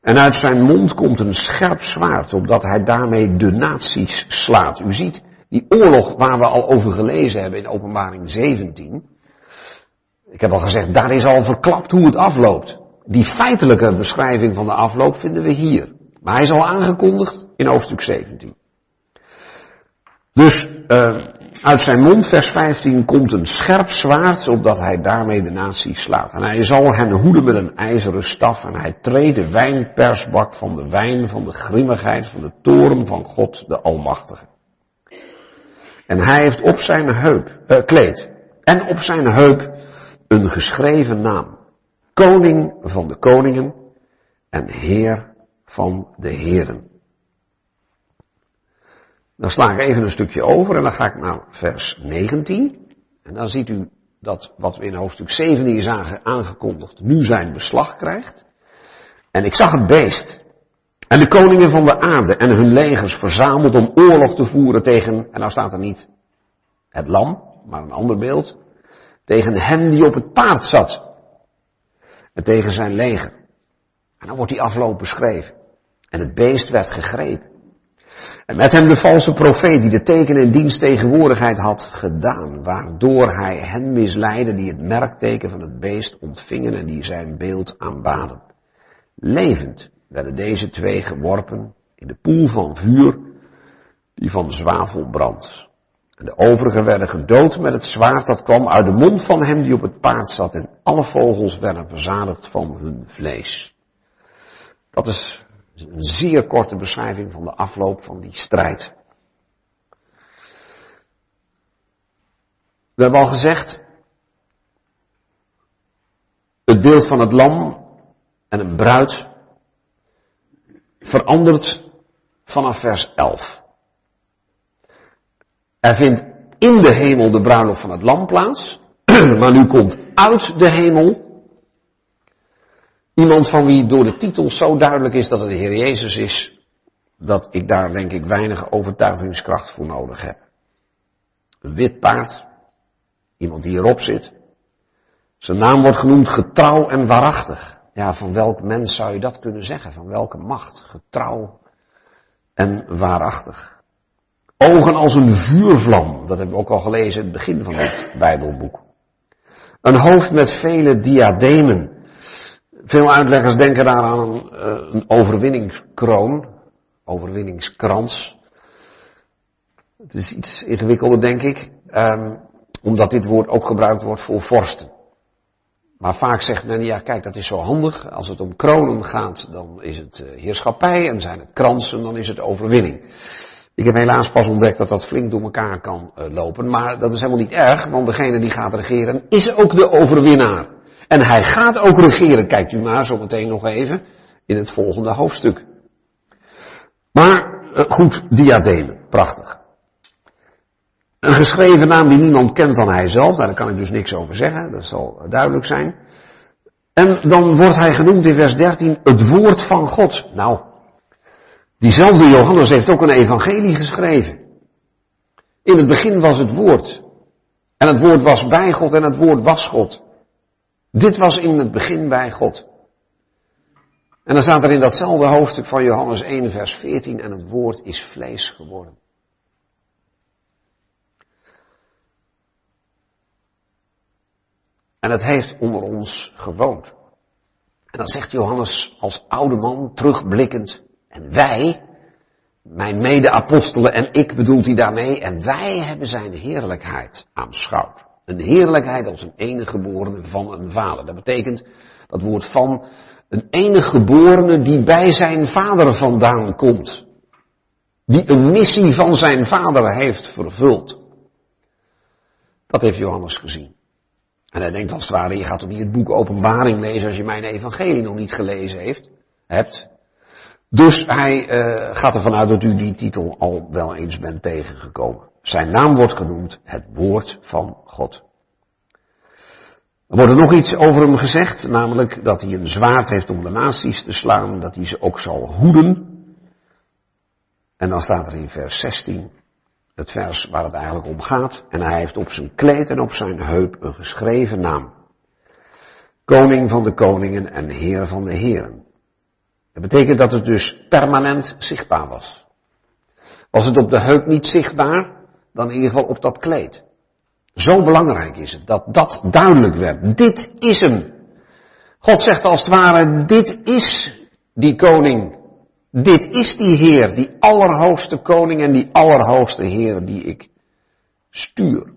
[SPEAKER 1] En uit zijn mond komt een scherp zwaard, opdat hij daarmee de naties slaat. U ziet, die oorlog waar we al over gelezen hebben in openbaring 17. Ik heb al gezegd, daar is al verklapt hoe het afloopt. Die feitelijke beschrijving van de afloop vinden we hier. Maar hij is al aangekondigd in hoofdstuk 17. Dus uh, uit zijn mond, vers 15, komt een scherp zwaard, opdat hij daarmee de natie slaat. En hij zal hen hoeden met een ijzeren staf, en hij treedt de wijnpersbak van de wijn van de grimmigheid van de toren van God de Almachtige. En hij heeft op zijn heup, uh, kleed, en op zijn heup een geschreven naam. Koning van de koningen en Heer van de heren. Dan sla ik even een stukje over en dan ga ik naar vers 19. En dan ziet u dat wat we in hoofdstuk 17 zagen aangekondigd nu zijn beslag krijgt. En ik zag het beest en de koningen van de aarde en hun legers verzameld om oorlog te voeren tegen, en nou staat er niet het lam, maar een ander beeld, tegen hem die op het paard zat. En tegen zijn leger. En dan wordt die afloop beschreven. En het beest werd gegrepen. En met hem de valse profeet die de tekenen in dienst tegenwoordigheid had gedaan, waardoor hij hen misleidde die het merkteken van het beest ontvingen en die zijn beeld aanbaden. Levend werden deze twee geworpen in de poel van vuur die van zwavel brandt. En de overigen werden gedood met het zwaard dat kwam uit de mond van hem die op het paard zat en alle vogels werden verzadigd van hun vlees. Dat is een zeer korte beschrijving van de afloop van die strijd. We hebben al gezegd, het beeld van het lam en een bruid verandert vanaf vers 11. Er vindt in de hemel de bruiloft van het lam plaats, maar nu komt uit de hemel Iemand van wie door de titel zo duidelijk is dat het de Heer Jezus is, dat ik daar denk ik weinig overtuigingskracht voor nodig heb. Een wit paard, iemand die erop zit. Zijn naam wordt genoemd getrouw en waarachtig. Ja, van welk mens zou je dat kunnen zeggen? Van welke macht? Getrouw en waarachtig. Ogen als een vuurvlam, dat hebben we ook al gelezen in het begin van dit Bijbelboek. Een hoofd met vele diademen. Veel uitleggers denken daar aan een, uh, een overwinningskroon, overwinningskrans. Het is iets ingewikkelder, denk ik, um, omdat dit woord ook gebruikt wordt voor vorsten. Maar vaak zegt men, ja kijk, dat is zo handig. Als het om kronen gaat, dan is het uh, heerschappij en zijn het kransen, dan is het overwinning. Ik heb helaas pas ontdekt dat dat flink door elkaar kan uh, lopen, maar dat is helemaal niet erg, want degene die gaat regeren is ook de overwinnaar. En hij gaat ook regeren, kijkt u maar zo meteen nog even in het volgende hoofdstuk. Maar eh, goed, diademen, prachtig. Een geschreven naam die niemand kent dan hij zelf, daar kan ik dus niks over zeggen, dat zal duidelijk zijn. En dan wordt hij genoemd in vers 13 het woord van God. Nou, diezelfde Johannes heeft ook een evangelie geschreven. In het begin was het woord. En het woord was bij God en het woord was God. Dit was in het begin bij God. En dan staat er in datzelfde hoofdstuk van Johannes 1, vers 14, en het woord is vlees geworden. En het heeft onder ons gewoond. En dan zegt Johannes als oude man terugblikkend, en wij, mijn mede-apostelen en ik bedoelt hij daarmee, en wij hebben zijn heerlijkheid aanschouwd. Een heerlijkheid als een enige geborene van een vader. Dat betekent dat woord van een enige geborene die bij zijn vader vandaan komt. Die een missie van zijn vader heeft vervuld. Dat heeft Johannes gezien. En hij denkt als het ware, je gaat toch niet het boek Openbaring lezen als je mijn evangelie nog niet gelezen heeft, hebt. Dus hij uh, gaat ervan uit dat u die titel al wel eens bent tegengekomen. Zijn naam wordt genoemd het woord van God. Er wordt er nog iets over hem gezegd, namelijk dat hij een zwaard heeft om de naties te slaan, dat hij ze ook zal hoeden. En dan staat er in vers 16, het vers waar het eigenlijk om gaat. En hij heeft op zijn kleed en op zijn heup een geschreven naam. Koning van de koningen en Heer van de heren. Dat betekent dat het dus permanent zichtbaar was. Was het op de heup niet zichtbaar, dan in ieder geval op dat kleed. Zo belangrijk is het dat dat duidelijk werd. Dit is hem. God zegt als het ware, dit is die koning. Dit is die Heer, die allerhoogste koning en die allerhoogste Heer die ik stuur.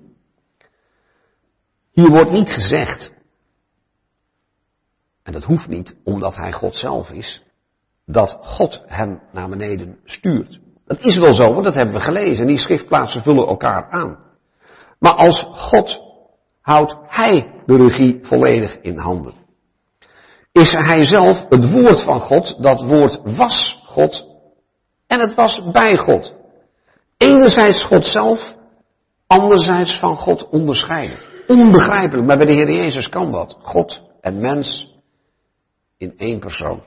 [SPEAKER 1] Hier wordt niet gezegd, en dat hoeft niet omdat hij God zelf is, dat God hem naar beneden stuurt. Dat is wel zo, want dat hebben we gelezen. Die schriftplaatsen vullen elkaar aan. Maar als God houdt hij de regie volledig in handen. Is hij zelf het woord van God, dat woord was God en het was bij God. Enerzijds God zelf, anderzijds van God onderscheiden. Onbegrijpelijk, maar bij de Heer Jezus kan dat. God en mens in één persoon.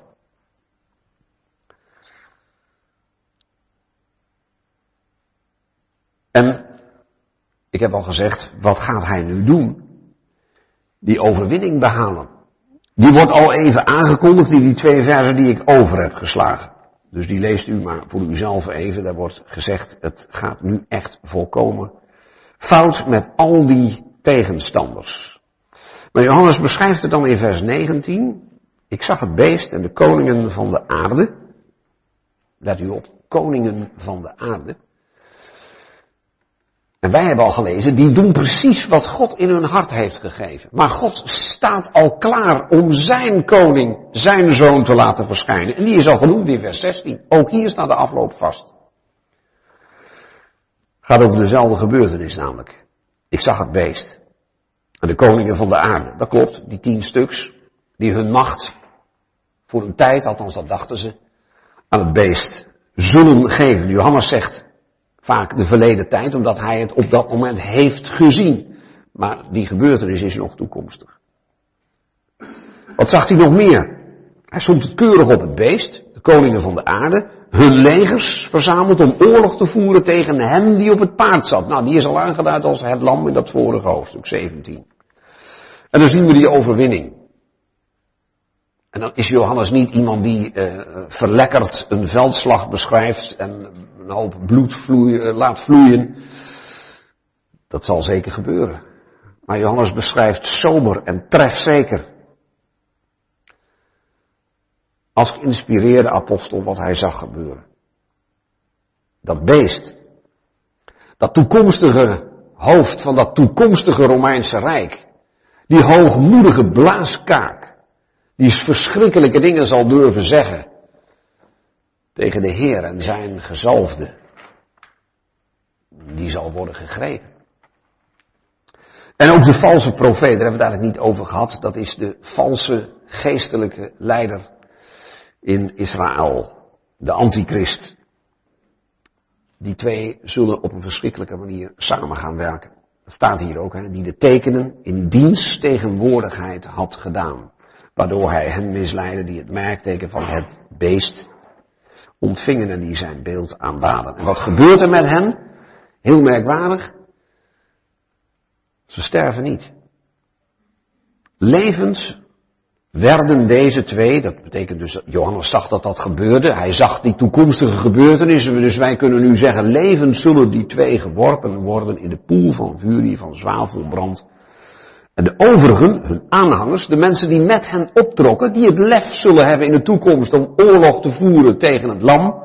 [SPEAKER 1] En ik heb al gezegd, wat gaat hij nu doen? Die overwinning behalen. Die wordt al even aangekondigd in die twee versen die ik over heb geslagen. Dus die leest u maar voor uzelf even. Daar wordt gezegd, het gaat nu echt volkomen fout met al die tegenstanders. Maar Johannes beschrijft het dan in vers 19. Ik zag het beest en de koningen van de aarde. Let u op, koningen van de aarde. En wij hebben al gelezen, die doen precies wat God in hun hart heeft gegeven. Maar God staat al klaar om zijn koning, zijn zoon te laten verschijnen. En die is al genoemd in vers 16. Ook hier staat de afloop vast. Gaat over dezelfde gebeurtenis namelijk. Ik zag het beest. En de koningen van de aarde. Dat klopt, die tien stuks. Die hun macht voor een tijd, althans dat dachten ze, aan het beest zullen geven. Johannes zegt, vaak de verleden tijd, omdat hij het op dat moment heeft gezien. Maar die gebeurtenis is nog toekomstig. Wat zag hij nog meer? Hij stond het keurig op het beest, de koningen van de aarde, hun legers verzameld om oorlog te voeren tegen hem die op het paard zat. Nou, die is al aangeduid als het lam in dat vorige hoofdstuk 17. En dan zien we die overwinning. En dan is Johannes niet iemand die uh, verlekkerd een veldslag beschrijft en een bloed vloeien, uh, laat vloeien. Dat zal zeker gebeuren. Maar Johannes beschrijft sober en trefzeker. Als geïnspireerde apostel wat hij zag gebeuren. Dat beest. Dat toekomstige hoofd van dat toekomstige Romeinse Rijk. Die hoogmoedige blaaskaak die verschrikkelijke dingen zal durven zeggen tegen de Heer en zijn gezalfde, die zal worden gegrepen. En ook de valse profeet, daar hebben we het eigenlijk niet over gehad, dat is de valse geestelijke leider in Israël, de antichrist. Die twee zullen op een verschrikkelijke manier samen gaan werken. Dat staat hier ook, hè, die de tekenen in dienst tegenwoordigheid had gedaan waardoor hij hen misleidde die het merkteken van het beest ontvingen en die zijn beeld aanbaden. En wat gebeurt er met hen? Heel merkwaardig. Ze sterven niet. Levend werden deze twee, dat betekent dus Johannes zag dat dat gebeurde, hij zag die toekomstige gebeurtenissen, dus wij kunnen nu zeggen, levend zullen die twee geworpen worden in de poel van vuur die van zwavelbrand en de overigen, hun aanhangers, de mensen die met hen optrokken, die het lef zullen hebben in de toekomst om oorlog te voeren tegen het lam,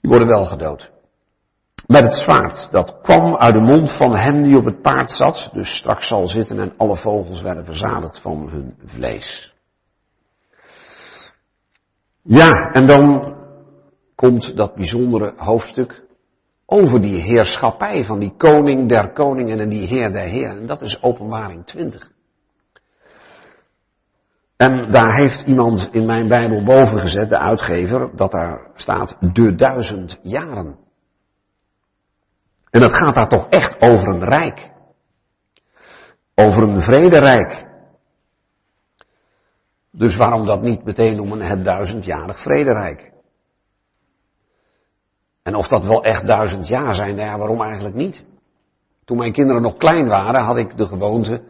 [SPEAKER 1] die worden wel gedood. Met het zwaard, dat kwam uit de mond van hem die op het paard zat, dus straks zal zitten en alle vogels werden verzadigd van hun vlees. Ja, en dan komt dat bijzondere hoofdstuk over die heerschappij van die koning der koningen en die heer der heren. En dat is openbaring 20. En daar heeft iemand in mijn Bijbel boven gezet, de uitgever, dat daar staat de duizend jaren. En dat gaat daar toch echt over een rijk. Over een vrederijk. Dus waarom dat niet meteen noemen het duizendjarig vrederijk? En of dat wel echt duizend jaar zijn, nou ja, waarom eigenlijk niet? Toen mijn kinderen nog klein waren, had ik de gewoonte,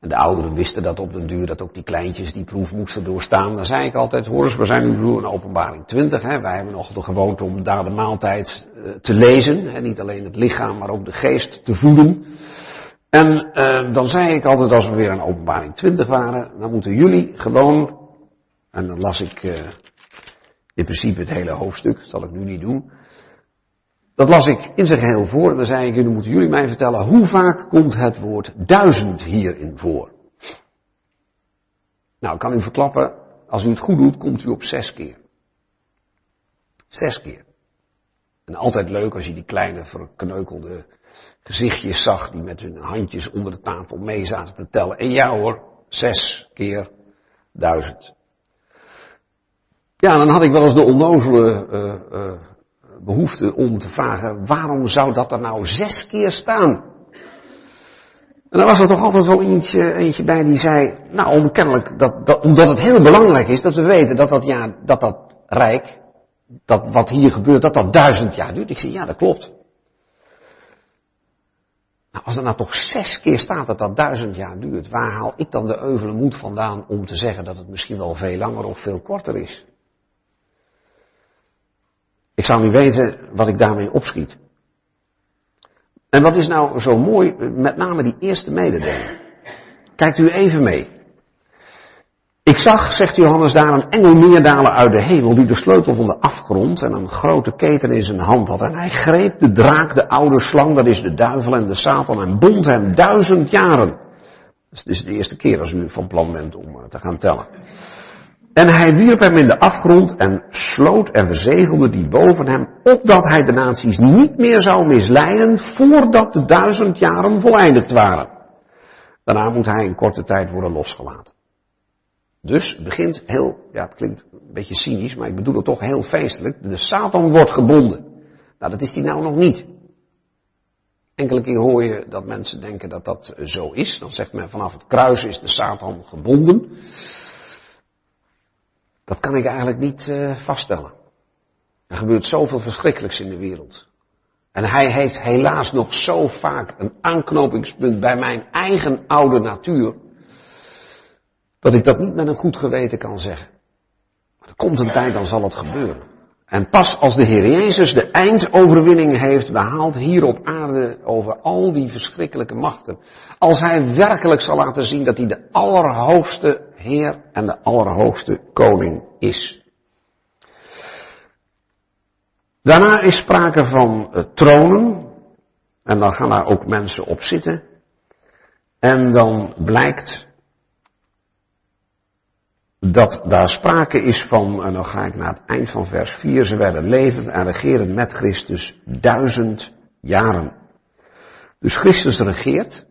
[SPEAKER 1] en de ouderen wisten dat op den duur, dat ook die kleintjes die proef moesten doorstaan. Dan zei ik altijd, hoor eens, we zijn nu in openbaring 20, hè. wij hebben nog de gewoonte om daar de maaltijd eh, te lezen. Hè. Niet alleen het lichaam, maar ook de geest te voeden. En uh, dan zei ik altijd, als we weer in openbaring 20 waren, dan moeten jullie gewoon, en dan las ik uh, in principe het hele hoofdstuk, dat zal ik nu niet doen. Dat las ik in zijn geheel voor en dan zei ik, dan moeten jullie mij vertellen, hoe vaak komt het woord duizend hierin voor? Nou, ik kan u verklappen, als u het goed doet, komt u op zes keer. Zes keer. En altijd leuk als je die kleine verkneukelde gezichtjes zag die met hun handjes onder de tafel mee zaten te tellen. En ja hoor, zes keer duizend. Ja, dan had ik wel eens de onnozele uh, uh, behoefte om te vragen, waarom zou dat er nou zes keer staan? En dan was er toch altijd wel eentje, eentje bij die zei, nou, om kennelijk dat, dat, omdat het heel belangrijk is dat we weten dat dat, ja, dat, dat rijk, dat wat hier gebeurt, dat dat duizend jaar duurt. Ik zei, ja, dat klopt. Nou, als er nou toch zes keer staat dat dat duizend jaar duurt, waar haal ik dan de euvele moed vandaan om te zeggen dat het misschien wel veel langer of veel korter is? Ik zou niet weten wat ik daarmee opschiet. En wat is nou zo mooi, met name die eerste mededeling. Kijkt u even mee. Ik zag, zegt Johannes daar, een engel neerdalen uit de hemel die de sleutel van de afgrond en een grote keten in zijn hand had. En hij greep de draak, de oude slang, dat is de duivel en de Satan, en bond hem duizend jaren. Dat is de eerste keer als u van plan bent om eh, te gaan tellen. En hij wierp hem in de afgrond en sloot en verzegelde die boven hem, opdat hij de naties niet meer zou misleiden voordat de duizend jaren voleindigd waren. Daarna moet hij in korte tijd worden losgelaten. Dus begint heel, ja het klinkt een beetje cynisch, maar ik bedoel het toch heel feestelijk. De Satan wordt gebonden. Nou dat is hij nou nog niet. Enkele keer hoor je dat mensen denken dat dat zo is. Dan zegt men vanaf het kruis is de Satan gebonden. Dat kan ik eigenlijk niet uh, vaststellen. Er gebeurt zoveel verschrikkelijks in de wereld. En hij heeft helaas nog zo vaak een aanknopingspunt bij mijn eigen oude natuur. Dat ik dat niet met een goed geweten kan zeggen. Er komt een tijd, dan zal het gebeuren. En pas als de Heer Jezus de eindoverwinning heeft behaald hier op aarde over al die verschrikkelijke machten. Als Hij werkelijk zal laten zien dat Hij de allerhoogste Heer en de allerhoogste Koning is. Daarna is sprake van uh, tronen. En dan gaan daar ook mensen op zitten. En dan blijkt dat daar sprake is van, en dan ga ik naar het eind van vers 4, ze werden levend en regerend met Christus duizend jaren. Dus Christus regeert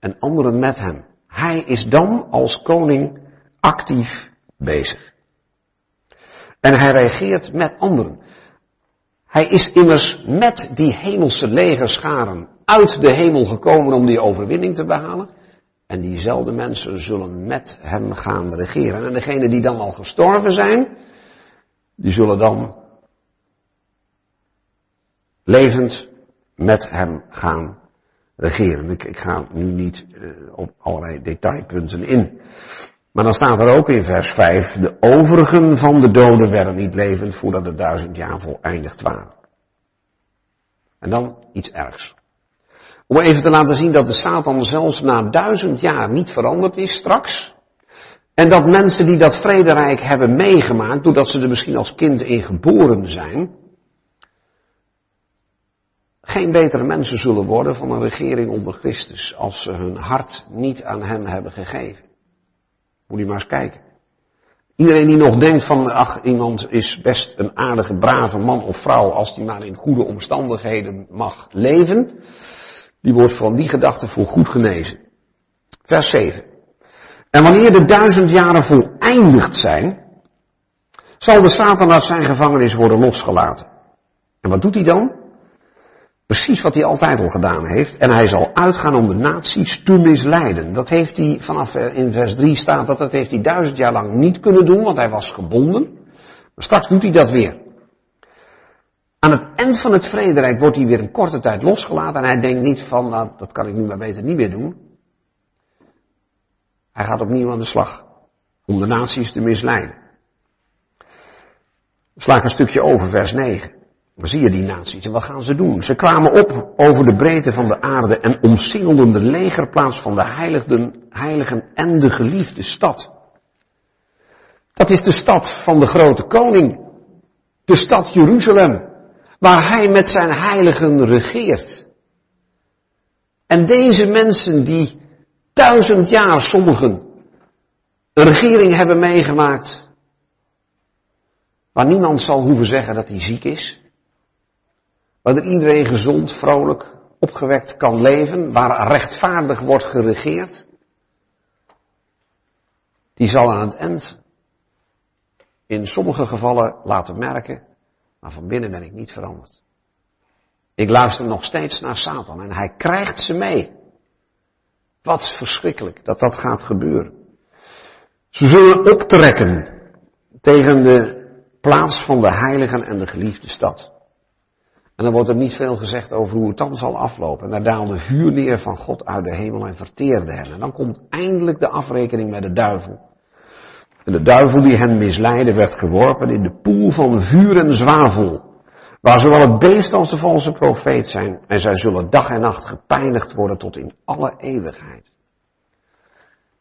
[SPEAKER 1] en anderen met hem. Hij is dan als koning actief bezig. En hij regeert met anderen. Hij is immers met die hemelse legerscharen uit de hemel gekomen om die overwinning te behalen. En diezelfde mensen zullen met hem gaan regeren. En degenen die dan al gestorven zijn, die zullen dan levend met hem gaan regeren. Ik, ga nu niet uh, op allerlei detailpunten in. Maar dan staat er ook in vers 5, de overigen van de doden werden niet levend voordat de duizend jaar voleindigd waren. En dan iets ergs. Om even te laten zien dat de Satan zelfs na duizend jaar niet veranderd is straks. En dat mensen die dat vrederijk hebben meegemaakt, doordat ze er misschien als kind in geboren zijn, geen betere mensen zullen worden van een regering onder Christus als ze hun hart niet aan hem hebben gegeven. Moet je maar eens kijken. Iedereen die nog denkt van, ach, iemand is best een aardige, brave man of vrouw als die maar in goede omstandigheden mag leven, die wordt van die gedachte voor goed genezen. Vers 7. En wanneer de duizend jaren voleindigd zijn, zal de Satan uit zijn gevangenis worden losgelaten. En wat doet hij dan? Precies wat hij altijd al gedaan heeft. En hij zal uitgaan om de naties te misleiden. Dat heeft hij vanaf eh, in vers 3 staat dat dat heeft hij duizend jaar lang niet kunnen doen, want hij was gebonden. Maar straks doet hij dat weer. Aan het eind van het vrederijk wordt hij weer een korte tijd losgelaten en hij denkt niet van, nou, dat kan ik nu maar beter niet meer doen. Hij gaat opnieuw aan de slag om de naties te misleiden. Sla ik een stukje over, vers 9. Dan zie je die naties en wat gaan ze doen? Ze kwamen op over de breedte van de aarde en omsingelden de legerplaats van de heiligen en de geliefde stad. Dat is de stad van de grote koning. De stad Jeruzalem. Waar hij met zijn heiligen regeert. En deze mensen die duizend jaar sommigen een regering hebben meegemaakt. Waar niemand zal hoeven zeggen dat hij ziek is. Waar iedereen gezond, vrolijk, opgewekt kan leven. Waar rechtvaardig wordt geregeerd. Die zal aan het eind in sommige gevallen laten merken, maar van binnen ben ik niet veranderd. Ik luister nog steeds naar Satan en hij krijgt ze mee. Wat verschrikkelijk dat dat gaat gebeuren. Ze zullen optrekken tegen de plaats van de heiligen en de geliefde stad. En dan wordt er niet veel gezegd over hoe het dan zal aflopen. En daar daalde vuur neer van God uit de hemel en verteerde hen. En dan komt eindelijk de afrekening met de duivel. En de duivel die hen misleidde werd geworpen in de poel van vuur en zwavel. Waar zowel het beest als de valse profeet zijn. En zij zullen dag en nacht gepijnigd worden tot in alle eeuwigheid.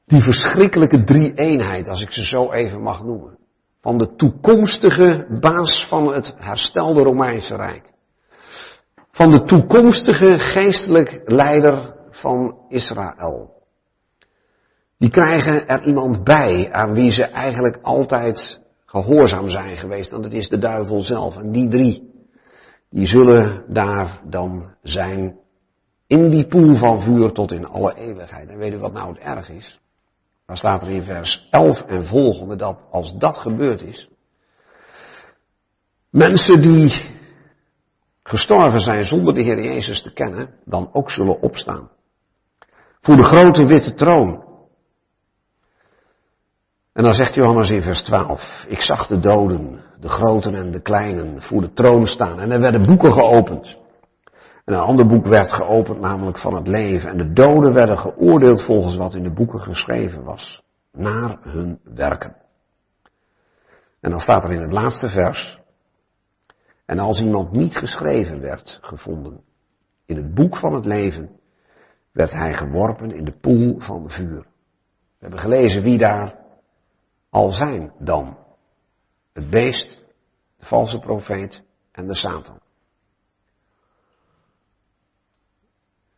[SPEAKER 1] Die verschrikkelijke drie-eenheid, als ik ze zo even mag noemen. Van de toekomstige baas van het herstelde Romeinse Rijk. Van de toekomstige geestelijk leider van Israël. Die krijgen er iemand bij aan wie ze eigenlijk altijd gehoorzaam zijn geweest. En dat is de duivel zelf. En die drie, die zullen daar dan zijn in die poel van vuur tot in alle eeuwigheid. En weet u wat nou het erg is? Dan staat er in vers 11 en volgende dat als dat gebeurd is, mensen die gestorven zijn zonder de Heer Jezus te kennen, dan ook zullen opstaan. Voor de grote witte troon. En dan zegt Johannes in vers 12, ik zag de doden, de groten en de kleinen, voor de troon staan. En er werden boeken geopend. En een ander boek werd geopend, namelijk van het leven. En de doden werden geoordeeld volgens wat in de boeken geschreven was. Naar hun werken. En dan staat er in het laatste vers. En als iemand niet geschreven werd gevonden in het boek van het leven, werd hij geworpen in de poel van vuur. We hebben gelezen wie daar al zijn dan. Het beest, de valse profeet en de Satan.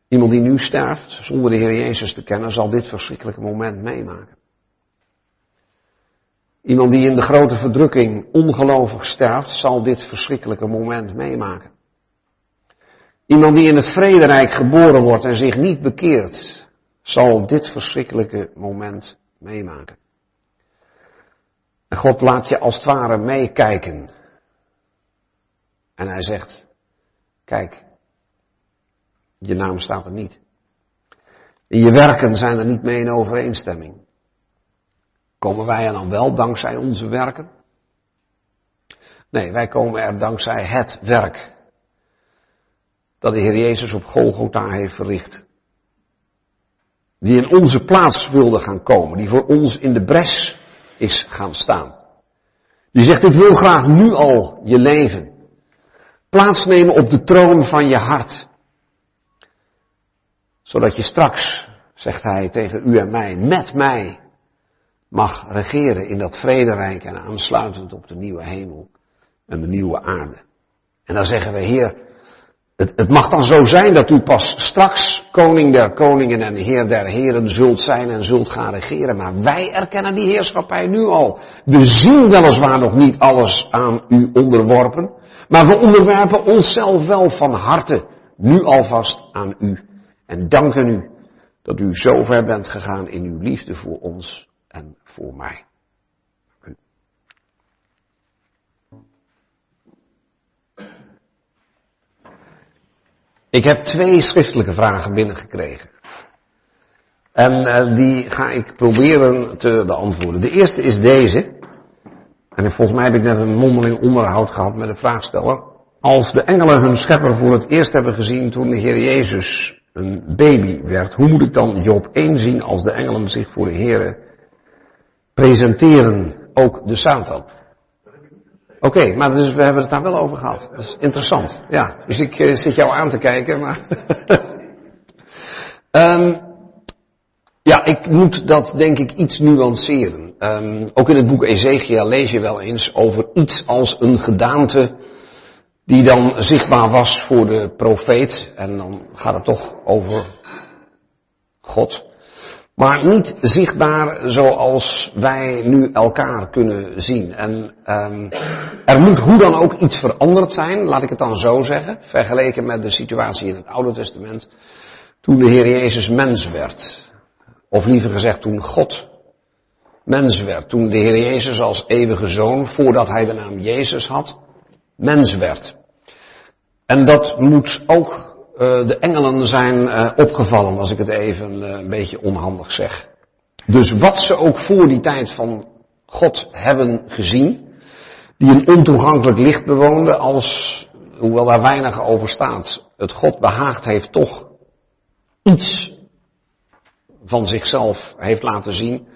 [SPEAKER 1] Iemand die nu sterft zonder de Heer Jezus te kennen, zal dit verschrikkelijke moment meemaken. Iemand die in de grote verdrukking ongelovig sterft, zal dit verschrikkelijke moment meemaken. Iemand die in het vrederijk geboren wordt en zich niet bekeert, zal dit verschrikkelijke moment meemaken. En God laat je als het ware meekijken. En hij zegt, kijk, je naam staat er niet. In je werken zijn er niet mee in overeenstemming. Komen wij er dan wel dankzij onze werken? Nee, wij komen er dankzij het werk dat de Heer Jezus op Golgotha heeft verricht. Die in onze plaats wilde gaan komen, die voor ons in de bres is gaan staan. Die zegt, ik wil graag nu al je leven plaatsnemen op de troon van je hart. Zodat je straks, zegt hij tegen u en mij, met mij mag regeren in dat vrederijk en aansluitend op de nieuwe hemel en de nieuwe aarde. En dan zeggen we, Heer, het, het, mag dan zo zijn dat u pas straks koning der koningen en heer der heren zult zijn en zult gaan regeren. Maar wij erkennen die heerschappij nu al. We zien weliswaar nog niet alles aan u onderworpen. Maar we onderwerpen onszelf wel van harte nu alvast aan u. En danken u dat u zo ver bent gegaan in uw liefde voor ons voor mij. Ik heb twee schriftelijke vragen binnengekregen. En uh, die ga ik proberen te beantwoorden. De eerste is deze. En volgens mij heb ik net een mondeling onderhoud gehad met de vraagsteller. als de engelen hun schepper voor het eerst hebben gezien toen de Heer Jezus een baby werd, hoe moet ik dan Job 1 zien als de engelen zich voor de Heer presenteren, ook de Satan? Oké, maar dus we hebben het daar wel over gehad. Dat is interessant. Ja, dus ik uh, zit jou aan te kijken, maar. um, ja, ik moet dat denk ik iets nuanceren. Um, ook in het boek Ezekiel lees je wel eens over iets als een gedaante die dan zichtbaar was voor de profeet. En dan gaat het toch over God. Maar niet zichtbaar zoals wij nu elkaar kunnen zien. En um, er moet hoe dan ook iets veranderd zijn, laat ik het dan zo zeggen, vergeleken met de situatie in het Oude Testament, toen de Heer Jezus mens werd. Of liever gezegd, toen God mens werd. Toen de Heer Jezus als eeuwige zoon, voordat hij de naam Jezus had, mens werd. En dat moet ook uh, de engelen zijn uh, opgevallen, als ik het even uh, een beetje onhandig zeg. Dus wat ze ook voor die tijd van God hebben gezien, die een ontoegankelijk licht bewoonden, als, hoewel daar weinig over staat, het God behaagd heeft toch iets van zichzelf heeft laten zien,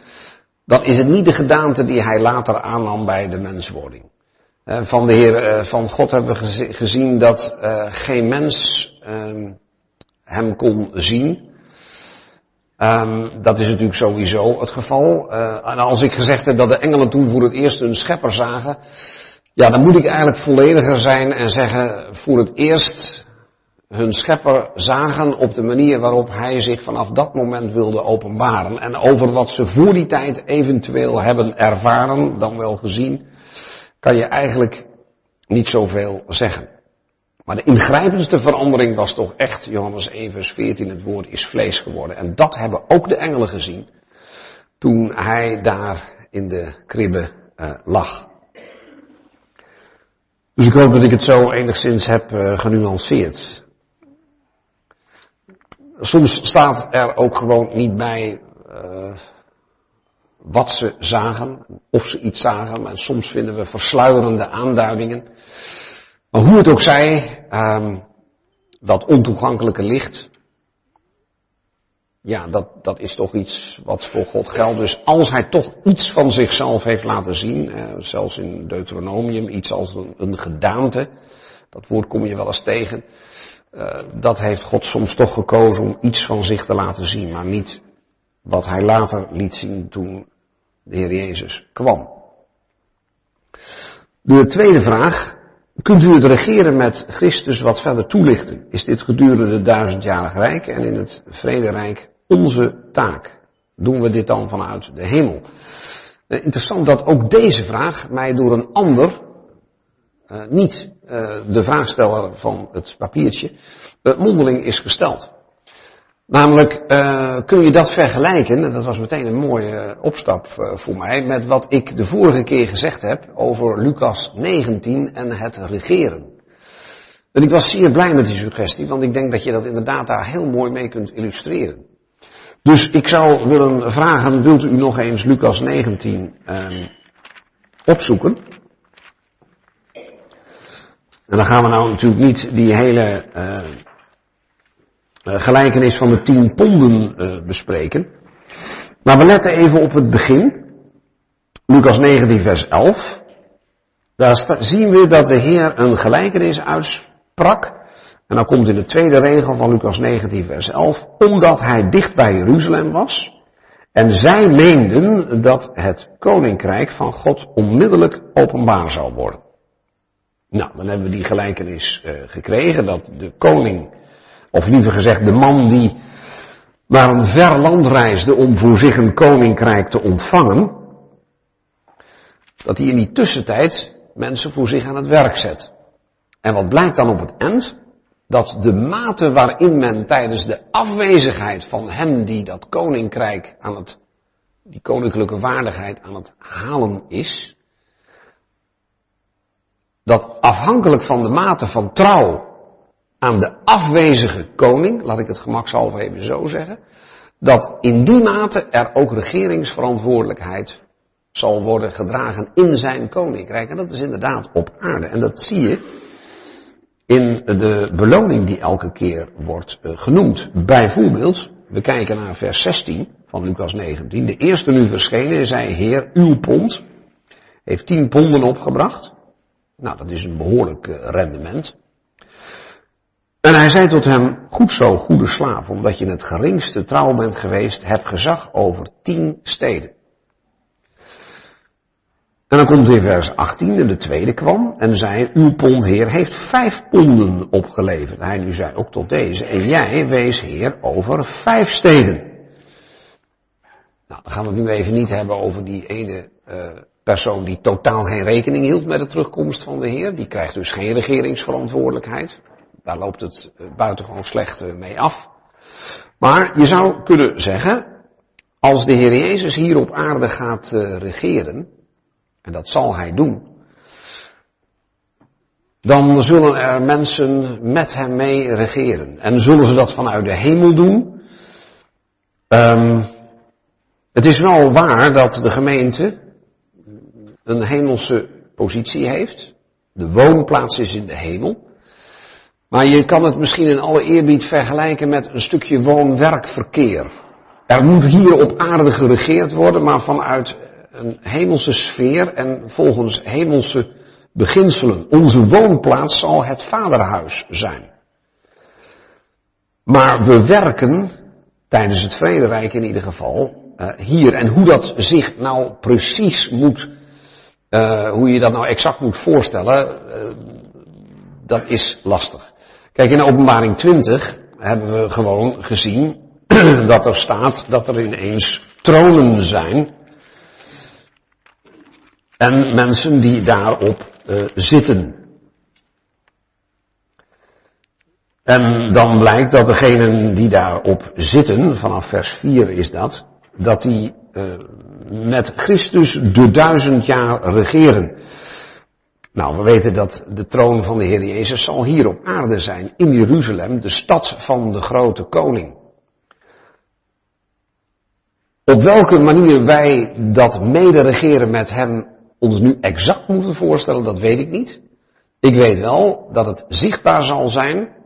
[SPEAKER 1] dan is het niet de gedaante die hij later aannam bij de menswording. Van de Heer, van God hebben we gezien dat geen mens um, hem kon zien. Um, dat is natuurlijk sowieso het geval. Uh, en als ik gezegd heb dat de engelen toen voor het eerst een schepper zagen, ja, dan moet ik eigenlijk vollediger zijn en zeggen voor het eerst hun schepper zagen op de manier waarop hij zich vanaf dat moment wilde openbaren. En over wat ze voor die tijd eventueel hebben ervaren, dan wel gezien, kan je eigenlijk niet zoveel zeggen. Maar de ingrijpendste verandering was toch echt, Johannes 1 vers 14, het woord is vlees geworden. En dat hebben ook de engelen gezien toen hij daar in de kribbe uh, lag. Dus ik hoop dat ik het zo enigszins heb uh, genuanceerd. Soms staat er ook gewoon niet bij uh, wat ze zagen, of ze iets zagen, maar soms vinden we versluierende aanduidingen. Maar hoe het ook zij, um, dat ontoegankelijke licht, ja, dat, dat is toch iets wat voor God geldt. Dus als hij toch iets van zichzelf heeft laten zien, eh, zelfs in Deuteronomium, iets als een, een, gedaante, dat woord kom je wel eens tegen, uh, dat heeft God soms toch gekozen om iets van zich te laten zien, maar niet wat hij later liet zien toen de Heer Jezus kwam. De tweede vraag, Kunt u het regeren met Christus wat verder toelichten? Is dit gedurende het duizendjarig rijk en in het vrederijk onze taak? Doen we dit dan vanuit de hemel? Eh, interessant dat ook deze vraag mij door een ander, uh, niet uh, de vraagsteller van het papiertje, mondeling is gesteld. Namelijk, uh, kun je dat vergelijken, en dat was meteen een mooie opstap uh, voor mij, met wat ik de vorige keer gezegd heb over Lucas 19 en het regeren. En ik was zeer blij met die suggestie, want ik denk dat je dat inderdaad daar heel mooi mee kunt illustreren. Dus ik zou willen vragen, wilt u nog eens Lucas 19 um, opzoeken? En dan gaan we nou natuurlijk niet die hele... Uh, gelijkenis van de tien ponden uh, bespreken. Maar we letten even op het begin. Lucas 19 vers 11. Daar zien we dat de Heer een gelijkenis uitsprak. En dan komt in de tweede regel van Lucas 19 vers 11. Omdat hij dicht bij Jeruzalem was. En zij meenden dat het koninkrijk van God onmiddellijk openbaar zou worden. Nou, dan hebben we die gelijkenis uh, gekregen dat de koning of liever gezegd, de man die naar een ver land reisde om voor zich een koninkrijk te ontvangen, dat hij in die tussentijd mensen voor zich aan het werk zet. En wat blijkt dan op het eind? Dat de mate waarin men tijdens de afwezigheid van hem die dat koninkrijk aan het, die koninklijke waardigheid aan het halen is, dat afhankelijk van de mate van trouw aan de afwezige koning, laat ik het gemakshalve even zo zeggen, dat in die mate er ook regeringsverantwoordelijkheid zal worden gedragen in zijn koninkrijk. En dat is inderdaad op aarde. En dat zie je in de beloning die elke keer wordt eh, genoemd. Bijvoorbeeld, we kijken naar vers 16 van Lucas 19. De eerste nu verschenen zei, Heer, uw pond heeft 10 ponden opgebracht. Nou, dat is een behoorlijk eh, rendement. En hij zei tot hem, goed zo, goede slaaf, omdat je in het geringste trouw bent geweest, heb gezag over tien steden. En dan komt in vers 18 en de tweede kwam en zei, uw pondheer heeft vijf ponden opgeleverd. Hij nu zei ook tot deze, en jij wees heer over vijf steden. Nou, dan gaan we het nu even niet hebben over die ene uh, persoon die totaal geen rekening hield met de terugkomst van de heer. Die krijgt dus geen regeringsverantwoordelijkheid. Daar loopt het eh, buitengewoon slecht eh, mee af. Maar je zou kunnen zeggen, als de Heer Jezus hier op aarde gaat regeren, en dat zal hij doen. Dan zullen er mensen met hem mee regeren. En zullen ze dat vanuit de hemel doen? Um, het is wel waar dat de gemeente een hemelse positie heeft. De woonplaats is in de hemel. Maar je kan het misschien in alle eerbied vergelijken met een stukje woon-werkverkeer. Er moet hier op aarde geregeerd worden, maar vanuit een hemelse sfeer en volgens hemelse beginselen. Onze woonplaats zal het vaderhuis zijn. Maar we werken, tijdens het vrederijk in ieder geval, uh, hier. En hoe dat zich nou precies moet, uh, hoe je dat nou exact moet voorstellen, uh, dat is lastig. Kijk, in openbaring 20 hebben we gewoon gezien dat er staat dat er ineens tronen zijn en mensen die daarop uh, zitten. En dan blijkt dat degenen die daarop zitten, vanaf vers 4 is dat, dat die uh, met Christus de duizend jaar regeren. Nou, we weten dat de troon van de Heer Jezus zal hier op aarde zijn, in Jeruzalem, de stad van de grote koning. Op welke manier wij dat mede met hem ons nu exact moeten voorstellen, dat weet ik niet. Ik weet wel dat het zichtbaar zal zijn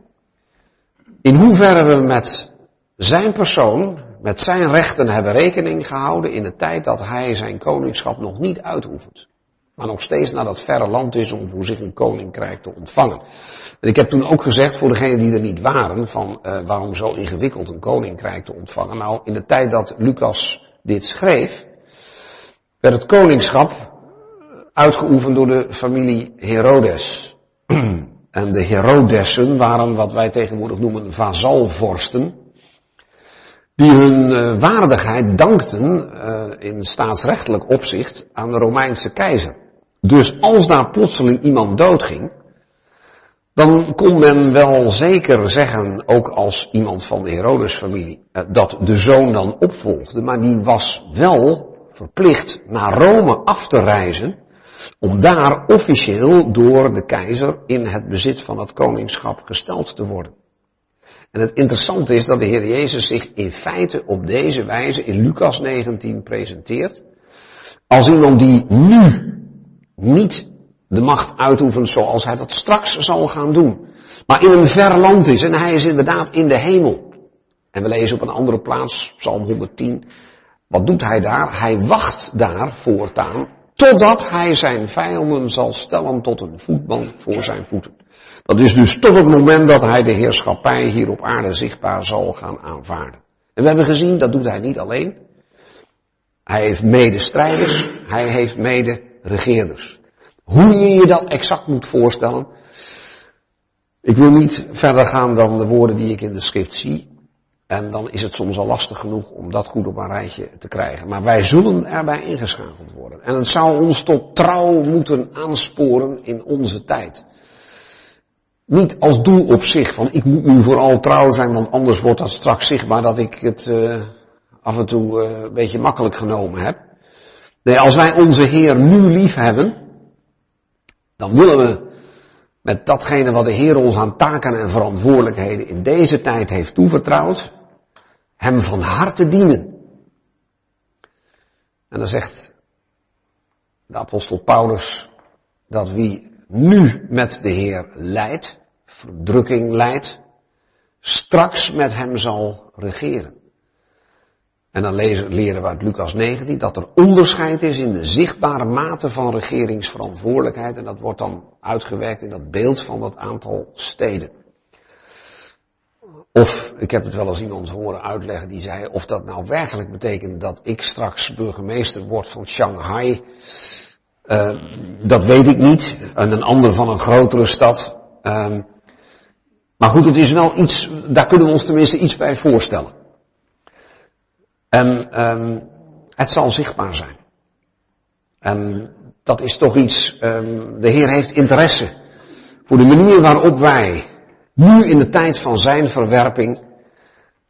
[SPEAKER 1] in hoeverre we met zijn persoon, met zijn rechten hebben rekening gehouden in de tijd dat hij zijn koningschap nog niet uitoefent. Maar nog steeds naar dat verre land is om voor zich een koninkrijk te ontvangen. En ik heb toen ook gezegd voor degenen die er niet waren, van uh, waarom zo ingewikkeld een koninkrijk te ontvangen. Nou, in de tijd dat Lucas dit schreef, werd het koningschap uitgeoefend door de familie Herodes. en de Herodessen waren wat wij tegenwoordig noemen vazalvorsten, die hun uh, waardigheid dankten uh, in staatsrechtelijk opzicht aan de Romeinse keizer. Dus als daar plotseling iemand doodging, dan kon men wel zeker zeggen, ook als iemand van de Herodes-familie, uh, dat de zoon dan opvolgde, maar die was wel verplicht naar Rome af te reizen om daar officieel door de keizer in het bezit van het koningschap gesteld te worden. En het interessante is dat de Heer Jezus zich in feite op deze wijze in Lucas 19 presenteert. Als iemand die nu niet de macht uitoefent zoals hij dat straks zal gaan doen. Maar in een ver land is en hij is inderdaad in de hemel. En we lezen op een andere plaats, Psalm 110. Wat doet hij daar? Hij wacht daar voortaan Totdat hij zijn vijanden zal stellen tot een voetband voor zijn voeten. Dat is dus tot het moment dat hij de heerschappij hier op aarde zichtbaar zal gaan aanvaarden. En we hebben gezien, dat doet hij niet alleen. Hij heeft medestrijders, hij heeft mede-regeerders. Hoe je je dat exact moet voorstellen. Ik wil niet verder gaan dan de woorden die ik in de schrift zie. En dan is het soms al lastig genoeg om dat goed op een rijtje te krijgen. Maar wij zullen erbij ingeschakeld worden. En het zou ons tot trouw moeten aansporen in onze tijd. Niet als doel op zich, van ik moet nu vooral trouw zijn, want anders wordt dat straks zichtbaar dat ik het uh, af en toe uh, een beetje makkelijk genomen heb. Nee, als wij onze Heer nu lief hebben, dan willen we met datgene wat de Heer ons aan taken en verantwoordelijkheden in deze tijd heeft toevertrouwd, hem van harte dienen. En dan zegt de apostel Paulus dat wie nu met de Heer leidt, verdrukking leidt, straks met hem zal regeren. En dan leren we uit Lucas 19 dat er onderscheid is in de zichtbare mate van regeringsverantwoordelijkheid. En dat wordt dan uitgewerkt in dat beeld van dat aantal steden. Of, ik heb het wel eens iemand horen uitleggen die zei, of dat nou werkelijk betekent dat ik straks burgemeester word van Shanghai, uh, dat weet ik niet. En een ander van een grotere stad. Uh, maar goed, het is wel iets, daar kunnen we ons tenminste iets bij voorstellen. En um, het zal zichtbaar zijn. En dat is toch iets, um, de Heer heeft interesse voor de manier waarop wij nu in de tijd van zijn verwerping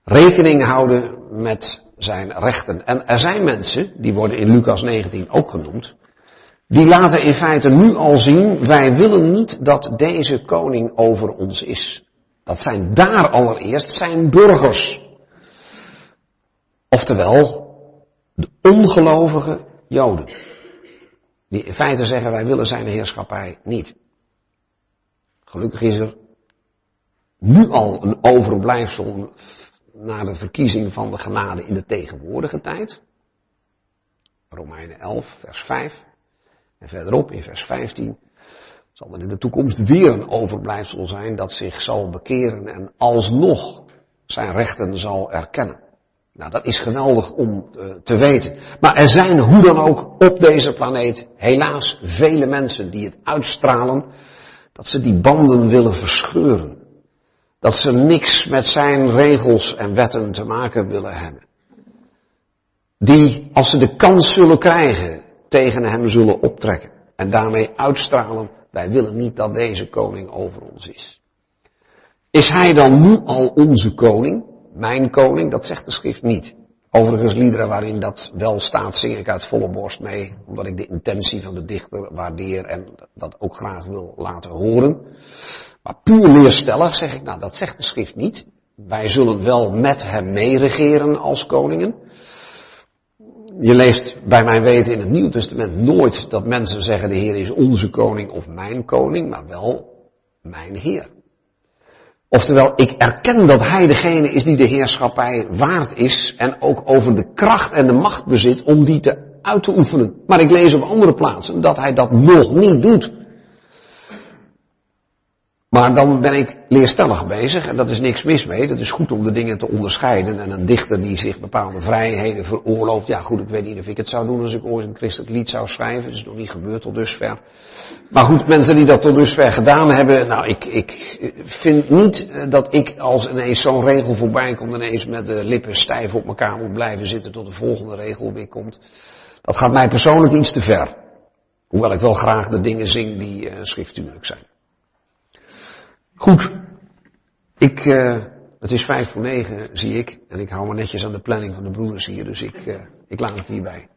[SPEAKER 1] rekening houden met zijn rechten. En er zijn mensen, die worden in Lucas 19 ook genoemd, die laten in feite nu al zien, wij willen niet dat deze koning over ons is. Dat zijn daar allereerst zijn burgers. Oftewel, de ongelovige Joden. Die in feite zeggen, wij willen zijn heerschappij niet. Gelukkig is er nu al een overblijfsel na de verkiezing van de genade in de tegenwoordige tijd. Romeinen 11, vers 5. En verderop in vers 15 zal er in de toekomst weer een overblijfsel zijn dat zich zal bekeren en alsnog zijn rechten zal erkennen. Nou, dat is geweldig om uh, te weten. Maar er zijn hoe dan ook op deze planeet helaas vele mensen die het uitstralen dat ze die banden willen verscheuren. Dat ze niks met zijn regels en wetten te maken willen hebben. Die, als ze de kans zullen krijgen, tegen hem zullen optrekken. En daarmee uitstralen, wij willen niet dat deze koning over ons is. Is hij dan nu al onze koning? Mijn koning? Dat zegt de schrift niet. Overigens liederen waarin dat wel staat, zing ik uit volle borst mee, omdat ik de intentie van de dichter waardeer en dat ook graag wil laten horen. Maar puur leerstellig zeg ik, nou dat zegt de schrift niet. Wij zullen wel met hem meeregeren als koningen. Je leest bij mijn weten in het Nieuw Testament nooit dat mensen zeggen de Heer is onze koning of mijn koning, maar wel mijn Heer. Oftewel, ik erken dat Hij degene is die de heerschappij waard is en ook over de kracht en de macht bezit om die te uit te oefenen. Maar ik lees op andere plaatsen dat Hij dat nog niet doet. Maar dan ben ik leerstellig bezig en dat is niks mis mee. Dat is goed om de dingen te onderscheiden. En een dichter die zich bepaalde vrijheden veroorlooft. Ja goed, ik weet niet of ik het zou doen als ik ooit een christelijk lied zou schrijven. Dat is nog niet gebeurd tot dusver. Maar goed, mensen die dat tot dusver gedaan hebben. Nou, ik, ik vind niet eh, dat ik als ineens zo'n regel voorbij komt. Ineens met de lippen stijf op elkaar moet blijven zitten tot de volgende regel weer komt. Dat gaat mij persoonlijk iets te ver. Hoewel ik wel graag de dingen zing die uh, schriftuurlijk zijn. Goed. Ik, uh, het is vijf voor negen, zie ik. En ik hou me netjes aan de planning van de broeders hier. Dus ik, uh, ik laat het hierbij.